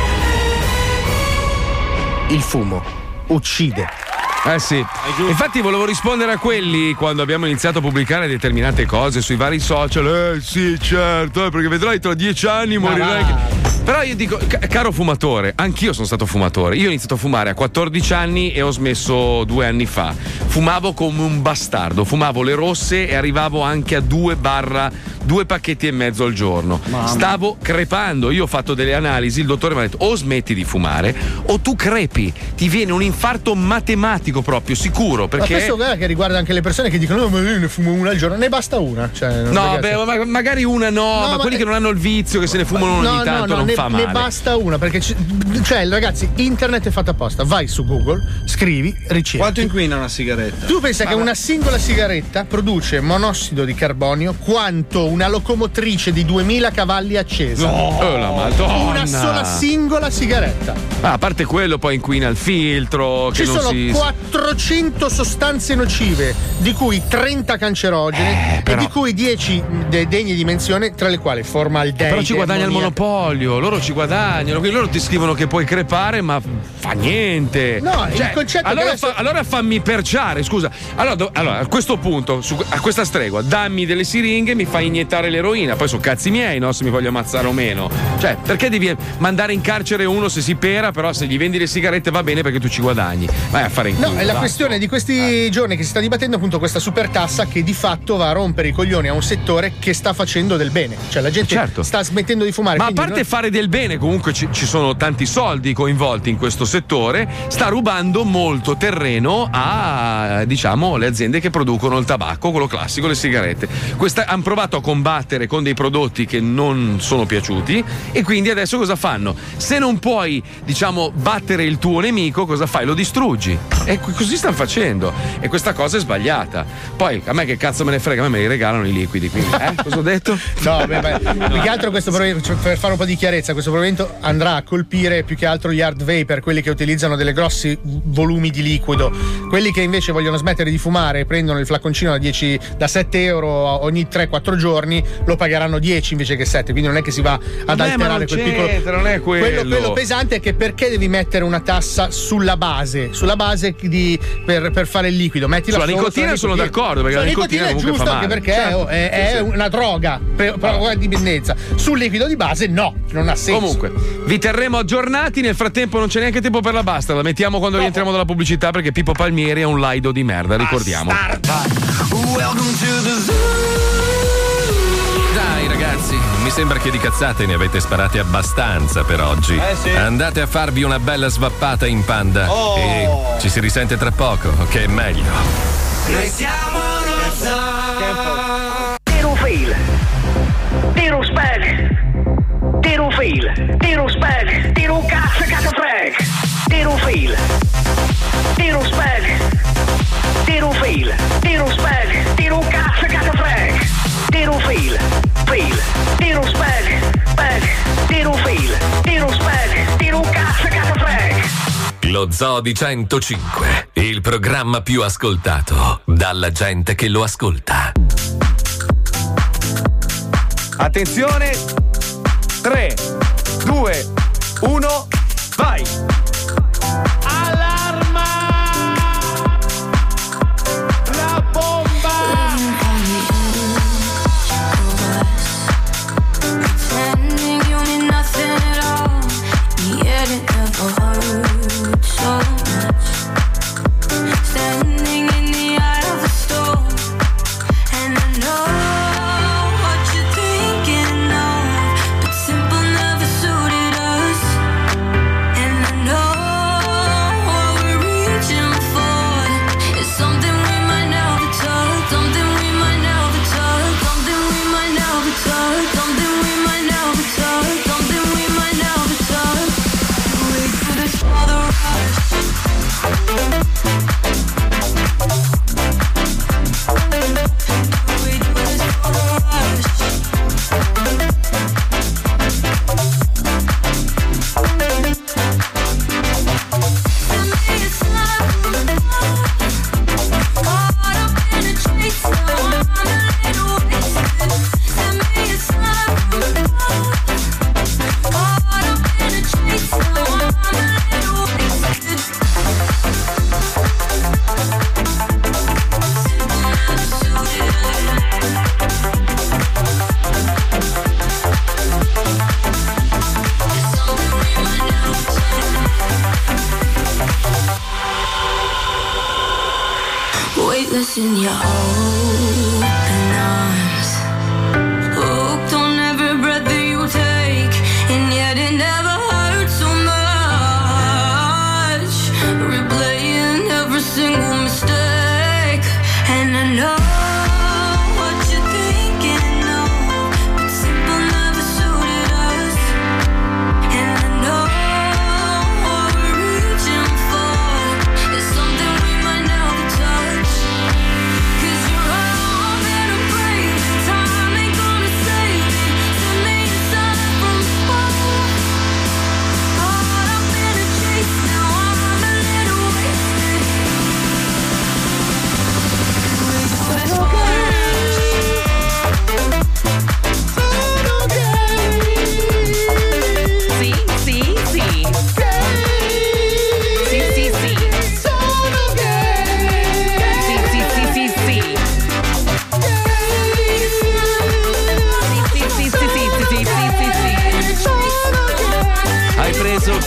Il fumo uccide. Eh sì, infatti volevo rispondere a quelli quando abbiamo iniziato a pubblicare determinate cose sui vari social. Eh sì, certo, eh, perché vedrai tra dieci anni morirai. che- Però io dico, ca- caro fumatore, anch'io sono stato fumatore. Io ho iniziato a fumare a 14 anni e ho smesso due anni fa. Fumavo come un bastardo, fumavo le rosse e arrivavo anche a due barra due pacchetti e mezzo al giorno. Stavo crepando, io ho fatto delle analisi, il dottore mi ha detto o smetti di fumare o tu crepi, ti viene un infarto matematico proprio, sicuro, Ma perché... questo guarda che riguarda anche le persone che dicono: No, ma io ne fumo una al giorno, ne basta una. Cioè, non No, beh, ma- magari una no, ma, ma- quelli che non hanno il vizio, che se ne fumano ogni No, tanto no, no, non ne, fa ne male. basta una perché c- cioè ragazzi internet è fatto apposta vai su Google scrivi ricerchi Quanto inquina una sigaretta? tu pensa che una singola sigaretta produce monossido di carbonio quanto una locomotrice di 2000 cavalli accesa No, oh, la Madonna. una sola singola sigaretta Ah, a parte quello, poi inquina il filtro. ci che non sono si... 400 sostanze nocive, di cui 30 cancerogene Eh, però- e di cui 10 de- degne di menzione, tra le quali formaldeide. Però ci guadagna il ammoniaca. monopolio, loro ci guadagnano, quindi loro ti scrivono che puoi crepare, ma fa niente. No, il concetto allora, adesso- fa- allora fammi perciare, scusa. Allora, do- allora, a questo punto, su- a questa stregua, dammi delle siringhe mi fai iniettare l'eroina. Poi sono cazzi miei, no? Se mi voglio ammazzare o meno. Cioè, perché devi mandare in carcere uno se si pera, però se gli vendi le sigarette va bene perché tu ci guadagni. Vai a fare in No, è la questione di questi giorni che si sta dibattendo appunto questa super tassa che di fatto va a rompere i coglioni a un settore che sta facendo del bene. Cioè la gente Certo. sta smettendo di fumare. Ma a parte noi- fare del bene, comunque ci, ci sono tanti soldi coinvolti in questo settore, sta rubando molto terreno a diciamo le aziende che producono il tabacco, quello classico, le sigarette. Hanno provato a combattere con dei prodotti che non sono piaciuti e quindi adesso cosa fanno? Se non puoi, diciamo, battere il tuo nemico, cosa fai? Lo distruggi. E co- così stanno facendo. E questa cosa è sbagliata. Poi a me che cazzo me ne frega, a me me li regalano i liquidi. Quindi, eh? Cosa ho detto? No, beh, beh, più che altro questo provvedimento, cioè, per fare un po' di chiarezza, questo provvedimento andrà a colpire più che altro gli hard vapor, quelli che utilizzano delle grossi volumi di liquido. Quelli che invece vogliono smettere di fumare e prendono il flacconcino da, 10, da 7 euro ogni 3-4 giorni, lo pagheranno 10 invece che 7. Quindi non è che si va ad ma alterare quel piccolo. non è quello. quello pesante è che perché devi mettere una tassa sulla base? Sulla base di- per, per fare il liquido. Sulla solo nicotina sono d'accordo, perché la nicotina è comunque giusto fa anche male. perché Certo. è, è Sì, sì. una droga per provoca dipendenza. Sul liquido di base no, non ha senso. Comunque, vi terremo aggiornati. Nel frattempo, non c'è neanche tempo per la basta. La mettiamo quando rientriamo dalla pubblicità perché Pippo Palmieri è un laido di merda, ricordiamo. Dai ragazzi, mi sembra che di cazzate ne avete sparate abbastanza per oggi. Eh, sì. Andate a farvi una bella svappata in panda Oh. e ci si risente tra poco, che è meglio. Noi siamo zoo. Tiro fail. Tiro spag. Tiro fail. Tiro spag. Tiro cazzo cazzo frag. tiro spag, tiro un fail, tiro spag, tiro un cazzo, cazzo frag, tiro fail, fail, tiro un spag, spag, tiro un fail, tiro un spag, tiro un cazzo, cazzo frag. Lo Zoo di 105, il programma più ascoltato dalla gente che lo ascolta. Attenzione. 3, 2, 1,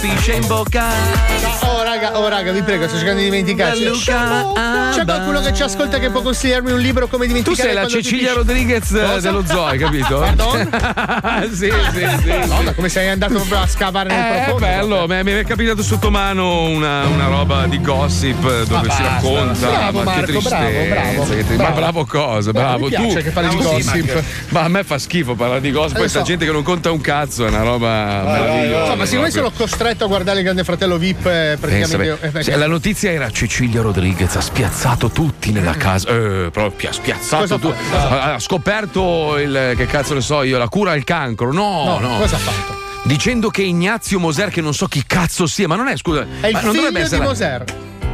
pisce in bocca. Oh raga, oh raga, vi prego, sto cercando di dimenticarci. Luca C'è qualcuno che ci ascolta che può consigliarmi un libro come Tu dimenticare sei la Cecilia Rodriguez eh, Cosa? dello zoo, hai capito? Pardon? sì, sì, sì. Madonna, come sei andato a scavare nel Eh, è profondo? bello, mi è capitato sotto mano una, una roba di gossip dove Ma si racconta. Bravo, ma che Marco, bravo, tristezza, bravo. che tri- Ma Bravo. bravo cosa, Bravo, bravo. tu che parli di tu- gossip. Ma a me fa schifo parlare di gossip. Eh, Questa so. gente che non conta un cazzo è una roba meravigliosa. Insomma, siccome sono costretto a guardare il Grande Fratello VIP, eh, Pensa, praticamente. eh, se la notizia era Cecilia Rodriguez ha spiazzato tutti nella casa. Eh, proprio ha spiazzato Cosa tu- fa? Cosa ha, ha scoperto il che cazzo ne so io, la cura al cancro. No, No, no. cosa ha fatto? Dicendo che Ignazio Moser, che non so chi cazzo sia, ma non è, scusa. È il figlio di essere- Moser.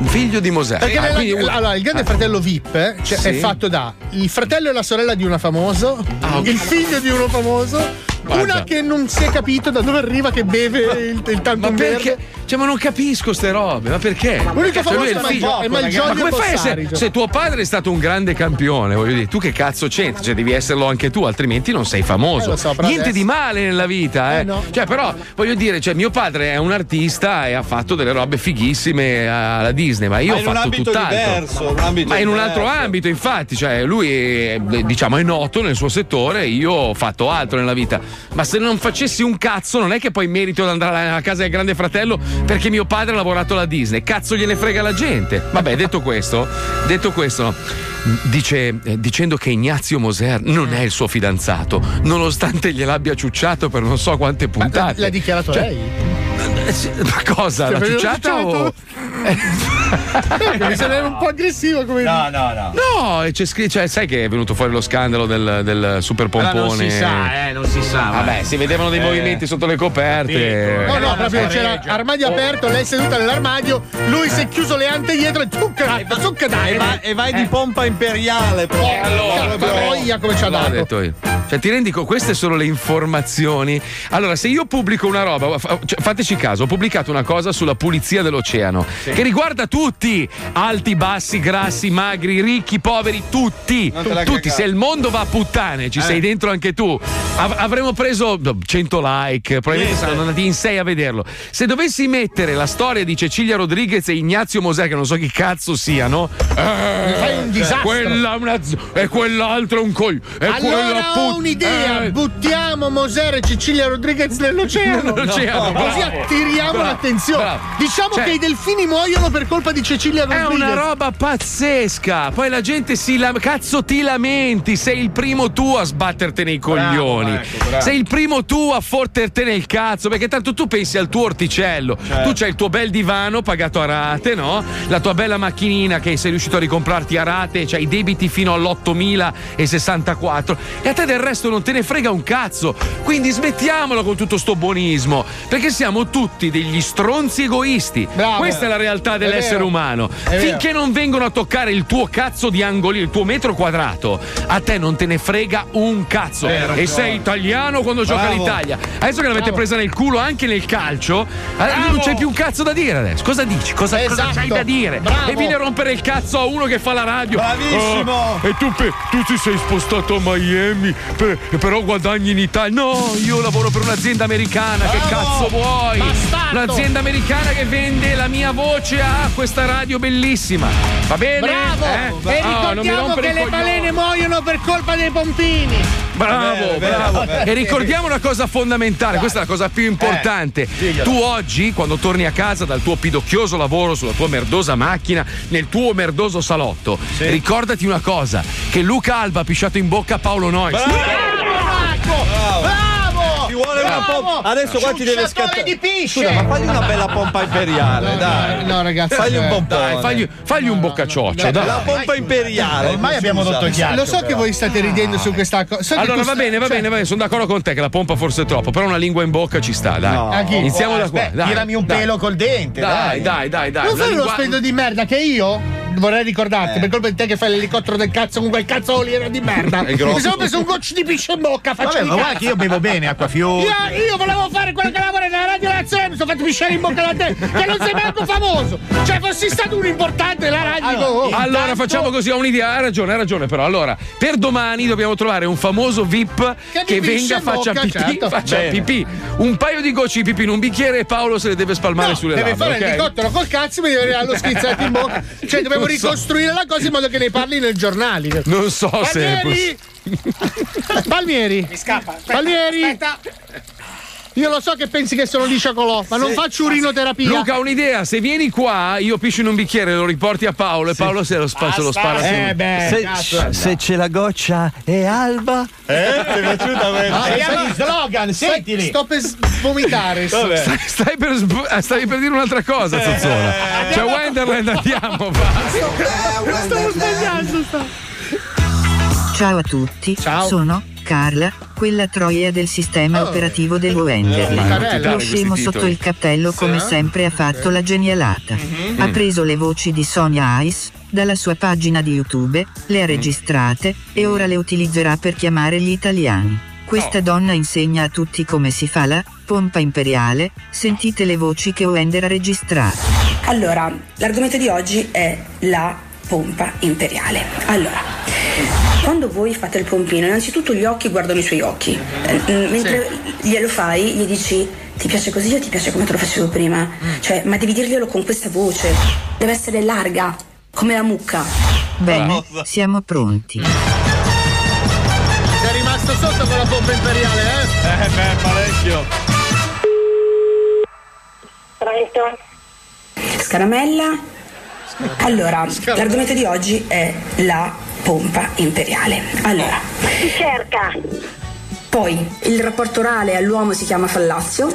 Figlio di Moser. Perché Ah, quindi uno- allora, il grande Ah. fratello VIP eh, cioè, Sì. è fatto da il fratello e la sorella di uno famoso, il figlio di uno famoso. Una che non si è capito da dove arriva che beve il, il tanto Ma perché? Cioè, ma non capisco ste robe, ma perché? L'unico Cioè, lui famoso è il è Ma come fai cioè. Se tuo padre è stato un grande campione, voglio dire, tu che cazzo c'entri? Cioè, devi esserlo anche tu, altrimenti non sei famoso. Eh, so, Niente adesso- di male nella vita, eh. Eh, no. Cioè, però, voglio dire, cioè, mio padre è un artista e ha fatto delle robe fighissime alla Disney, ma io Ma ho fatto tutt'altro. diverso, un ambito ma in un altro diverso. ambito, infatti, cioè, lui è, diciamo, è noto nel suo settore, io ho fatto altro nella vita. Ma se non facessi un cazzo, non è che poi merito di andare a casa del grande fratello perché mio padre ha lavorato alla Disney. Cazzo gliene frega la gente. Vabbè, detto questo, detto questo, dice, eh, dicendo che Ignazio Moser non è il suo fidanzato, nonostante gliel'abbia ciucciato per non so quante puntate. L'ha dichiarato Cioè, lei? eh, Ma cosa? Cioè, La avevo ciucciata o. ciucciato? Mi sembra un po' aggressivo come No, no, no. No, e c'è scritto, cioè, sai che è venuto fuori lo scandalo del, del super Allora, pompone. non si sa, eh, non si sa. Vabbè, si vedevano dei Eh. movimenti sotto le coperte. No, no, proprio c'era armadio aperto, lei seduta nell'armadio, lui si è chiuso le ante dietro e zucca, zucca dai. E vai, e vai di pompa imperiale, però. Allora, voglia come ci ha dato. detto io. Cioè, ti rendi conto? Queste sono le informazioni. Allora, se io pubblico una roba, cioè, fateci caso, ho pubblicato una cosa sulla pulizia dell'oceano che riguarda tutti: alti, bassi, grassi, magri, ricchi, poveri, tutti. Tutti. Se il mondo va a puttane, ci Eh. sei dentro anche tu. Av- avremmo preso no, 100 like, probabilmente Niente. saranno andati in 6 a vederlo. Se dovessi mettere la storia di Cecilia Rodriguez e Ignazio Mosè, che non so chi cazzo siano, eh, Fai un disastro. Quella una z- e quell'altro è un coglio. E quella Allora ho put- un'idea, eh, buttiamo Moser e Cecilia Rodriguez nell'oceano. Nell'oceano, Così bravo. attiriamo Bravo, l'attenzione. bravo. Diciamo Cioè- che i delfini muoiono per colpa di Cecilia È Rodriguez. una roba pazzesca. Poi la gente si lam- cazzo ti lamenti. Sei il primo tu a sbatterti nei coglioni. ecco, bravo. Sei il primo tu a fotterti nel cazzo. Perché tanto tu pensi al tuo orticello. Certo. Tu c'hai il tuo bel divano pagato a rate, no? La tua bella macchinina che sei riuscito a ricomprarti a rate, c'hai i debiti fino all'8064 e a te del resto non te ne frega un cazzo. Quindi smettiamolo con tutto sto buonismo. Perché siamo tutti degli stronzi egoisti. Bravo. Questa è la realtà È dell'essere vero. umano. vero. Finché non vengono a toccare il tuo cazzo di angoli, il tuo metro quadrato, a te non te ne frega un cazzo. Hai ragione. E sei italiano quando gioca Bravo. l'Italia. Adesso che l'avete Bravo. presa nel culo anche nel calcio, eh, Bravo. non c'è più un cazzo da dire adesso. Cosa dici? Cosa, cosa Esatto. c'hai da dire? E vieni a rompere il cazzo a uno che fa la radio. Bravissimo. Oh, e tu, tu ti sei spostato a Miami, per- però guadagni in Italia. No, io lavoro per un'azienda americana. Che cazzo vuoi? Bastardo. Un'azienda americana che vende la mia voce a questa radio bellissima. Va bene? Bravo! Eh? E Oh, ricordiamo rompere che le balene muoiono per colpa dei pompini. Bravo, bravo. E ricordiamo una cosa fondamentale, questa è la cosa più importante. diglielo. tu oggi, quando torni a casa dal tuo pidocchioso lavoro sulla tua merdosa macchina, nel tuo merdoso salotto, ricordati una cosa: che Luca Alba ha pisciato in bocca a Paolo Nois. Bravo! Ci vuole una pompa. Adesso qua ti deve scattare. di pisce! Scusa, ma fagli una bella pompa imperiale, dai. No, ragazzi. Fagli un eh, pompone. Dai, fagli, fagli un boccacioccio, dai. La pompa imperiale. Ormai abbiamo rotto il ghiaccio. Lo so che voi state ridendo su questa cosa. Allora va sta- bene, va cioè, bene, va bene, sono d'accordo con te che la pompa forse è troppo, però una lingua in bocca ci sta, dai. No. Iniziamo da qua. Aspetta, dai, tirami un pelo col dente. Dai, Dai, dai, dai. Non fai uno spendo di merda che io vorrei ricordarti per colpa di te che fai l'elicottero del cazzo con quel cazzo oliera di merda. Mi sono preso un goccio di pisce in bocca, faccio Vabbè, ma guarda che io bevo bene, acqua Io, io volevo fare quello che lavora nella radio nazione, mi sono fatto pisciare in bocca da te, che non sei manco famoso. Cioè, fossi stato un importante nella radio. Allora, oh, Allora intanto- facciamo così, ho un'idea, hai ragione, hai ragione, però allora per domani dobbiamo trovare un famoso VIP Che che, venga, faccia bocca, pipì, certo. faccia Bene. pipì, un paio di gocce di pipì in un bicchiere e Paolo se le deve spalmare No, sulle deve labbra. fare ok? l'elicottero col cazzo e mi deve arrivare lo schizzato in bocca. Cioè, dobbiamo so. ricostruire la cosa in modo che ne parli nel giornale. Non so se è Palmieri! Palmieri! Mi scappa. Palmieri! Io lo so che pensi che sono di sciacolò, ma non faccio urinoterapia. Luca, ho un'idea, se vieni qua, io piscio in un bicchiere, lo riporti a Paolo e Paolo se lo, spa- se lo spara su. Eh beh, Se, cazzo. se c'è la goccia è alba. Eh? Ti è piaciuta questa? Ah, chiama gli slogan, sentili. Sto per vomitare. Vabbè. Stai, stai per, sb- eh, stavi per dire un'altra cosa, Eh, Zozzola. C'è Wonderland, andiamo. Stavo sbagliando. Ciao a tutti, Ciao. sono Carla, quella troia del sistema Oh. operativo del Eh. Lo scemo sotto il cappello come Sì. sempre ha fatto la genialata. Mhm. Ha preso le voci di Sonia Ice dalla sua pagina di YouTube, le ha registrate e ora le utilizzerà per chiamare gli italiani. Questa donna insegna a tutti come si fa la pompa imperiale, sentite le voci che Wender ha registrato. Allora, l'argomento di oggi è la pompa imperiale. Allora, quando voi fate il pompino, innanzitutto gli occhi guardano i suoi occhi. Eh, mm, mentre glielo fai, gli dici ti piace così o ti piace come te lo facevo prima? Cioè, ma devi dirglielo con questa voce. Deve essere larga, come la mucca. Bene, siamo pronti. Sei rimasto sotto con la pompa imperiale, eh? Eh beh, parecchio. Pronto? Scaramella? Allora, l'argomento di oggi è la pompa imperiale. Allora. Si cerca. Poi, il rapporto orale all'uomo si chiama fallazio.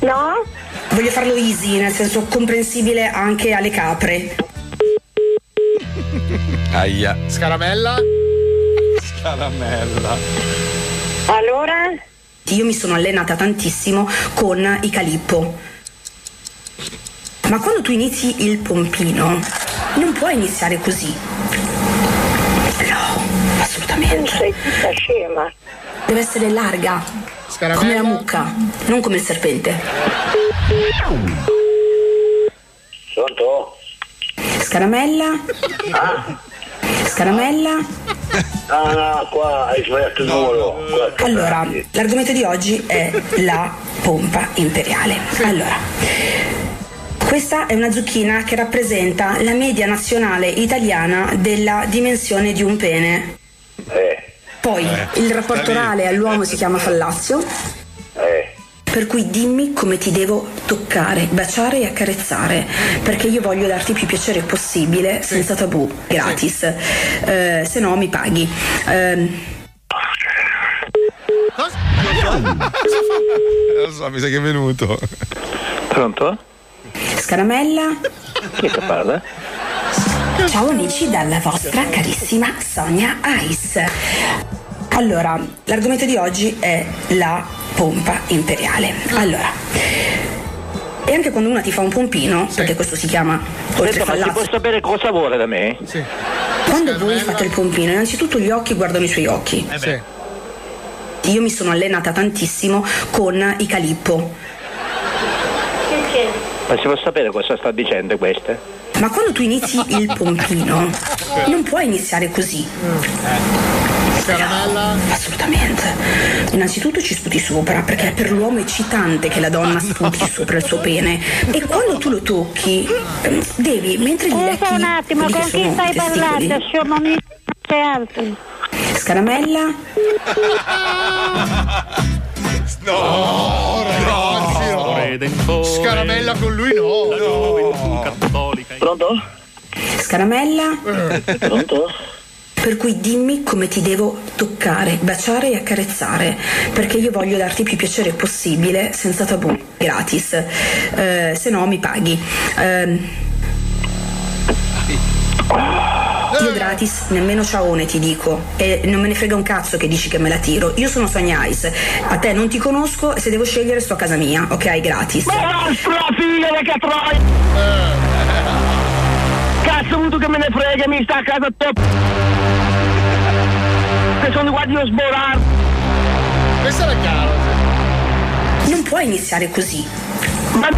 No? Voglio farlo easy, nel senso comprensibile anche alle capre. Aia. Scaramella? Scaramella. Allora? Io mi sono allenata tantissimo con i calippo. Ma quando tu inizi il pompino, non puoi iniziare così. No, assolutamente. Sei tutta scema. Deve essere larga. Come la mucca, non come il serpente. Pronto? Scaramella? Scaramella? Ah no, qua hai sbagliato il numero. Allora, l'argomento di oggi è la pompa imperiale. Allora, questa è una zucchina che rappresenta la media nazionale italiana della dimensione di un pene. Poi il rapporto orale all'uomo si chiama fallazio. Per cui dimmi come ti devo toccare, baciare e accarezzare, perché io voglio darti più piacere possibile, senza tabù, gratis. Eh, se no mi paghi. Ehm, Lo so, mi sa che è venuto. Pronto? Scaramella? Chi è che parla? Ciao amici dalla vostra carissima Sonia Ice. Allora, l'argomento di oggi è la pompa imperiale. Allora, e anche quando una ti fa un pompino, perché questo si chiama oltre Senta, ma si può sapere cosa vuole da me? Sì. quando voi fate il pompino, innanzitutto gli occhi guardano i suoi occhi. Io mi sono allenata tantissimo con i calippo. Ma si può sapere cosa sta dicendo questa? Ma quando tu inizi il pompino, non puoi iniziare così. Caramella? Assolutamente. Innanzitutto ci sputi sopra, perché è per l'uomo eccitante che la donna sputi sopra il suo pene. E quando tu lo tocchi, devi, mentre gli lecchi. Scusa un attimo, con chi stai parlando? Sono un e altri. Scaramella? No, ragazzi, no. Scaramella con lui no. Pronto? Scaramella? Pronto? Per cui dimmi come ti devo toccare, baciare e accarezzare, perché io voglio darti più piacere possibile, senza tabù, gratis. Eh, se no mi paghi. Ehm, io gratis, nemmeno ciaone ti dico. E non me ne frega un cazzo che dici che me la tiro. Io sono Sonia Ice. A te non ti conosco e se devo scegliere sto a casa mia, ok? Gratis. Ma la figlia che troia! Cazzo avuto che me ne frega, mi sta a casa top! Che sono qua di sborare! Questa era chiaro. Non puoi iniziare così. Ma...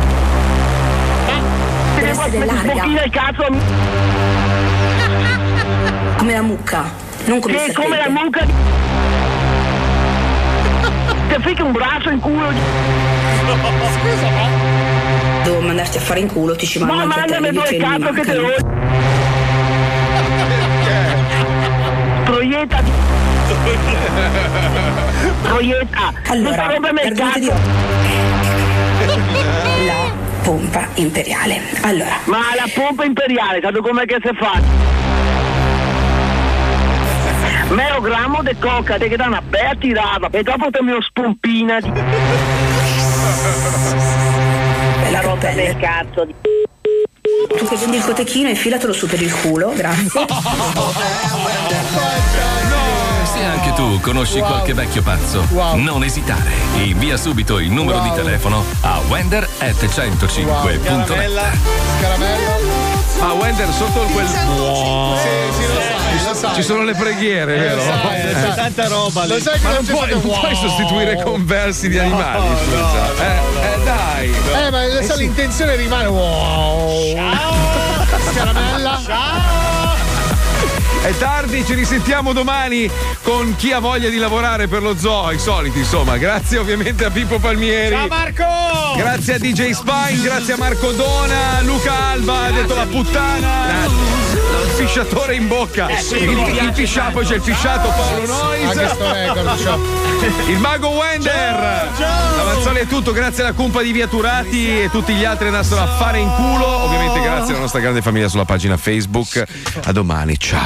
Deve essere larga. il cazzo! Come la mucca, non come il serpente. come la mucca di... Ti fica un braccio in culo! Scusa, ma... Devo mandarti a fare in culo, ti ci mando Ma mandami mi due cazzo che te lo... Proietta di... Proietta! Allora, roba di La pompa imperiale. Allora, Ma la pompa imperiale, sai com'è che si fa? Meo grammo di coca, te che dà una bella tirata e dopo te mi spompina di... bella roba del cazzo di... tu che vendi il cotechino infilatelo su per il culo, grazie. Se anche tu conosci Wow. qualche vecchio pazzo, non esitare. Invia subito il numero di telefono a wender at 105.net. Scaramella? Ma Wender sotto quel. Sì, sì, lo sai, lo sai. Ci sono le preghiere, Eh, vero? lo sai, lo sai. Tanta roba Lo lì. sai che Ma non non c'è puoi, non puoi wow. sostituire con versi di animali, scusa. eh, eh, dai. Eh, ma lo sai, l'intenzione rimane wow. Scaramella? È tardi, ci risentiamo domani con chi ha voglia di lavorare per lo zoo, i soliti, insomma. Grazie ovviamente a Pippo Palmieri. Ciao Marco! Grazie a DJ Spine, grazie a Marco Dona, Luca Alba, ha detto la puttana. Il fisciatore in bocca. Eh sì, il, il fisciato, c'è il fisciato Paolo Nois. Ciao. Il mago Wender. La Mazzoli è tutto, grazie alla cumpa di Via Turati e tutti gli altri andassero a fare in culo. Ovviamente grazie alla nostra grande famiglia sulla pagina Facebook. A domani, ciao.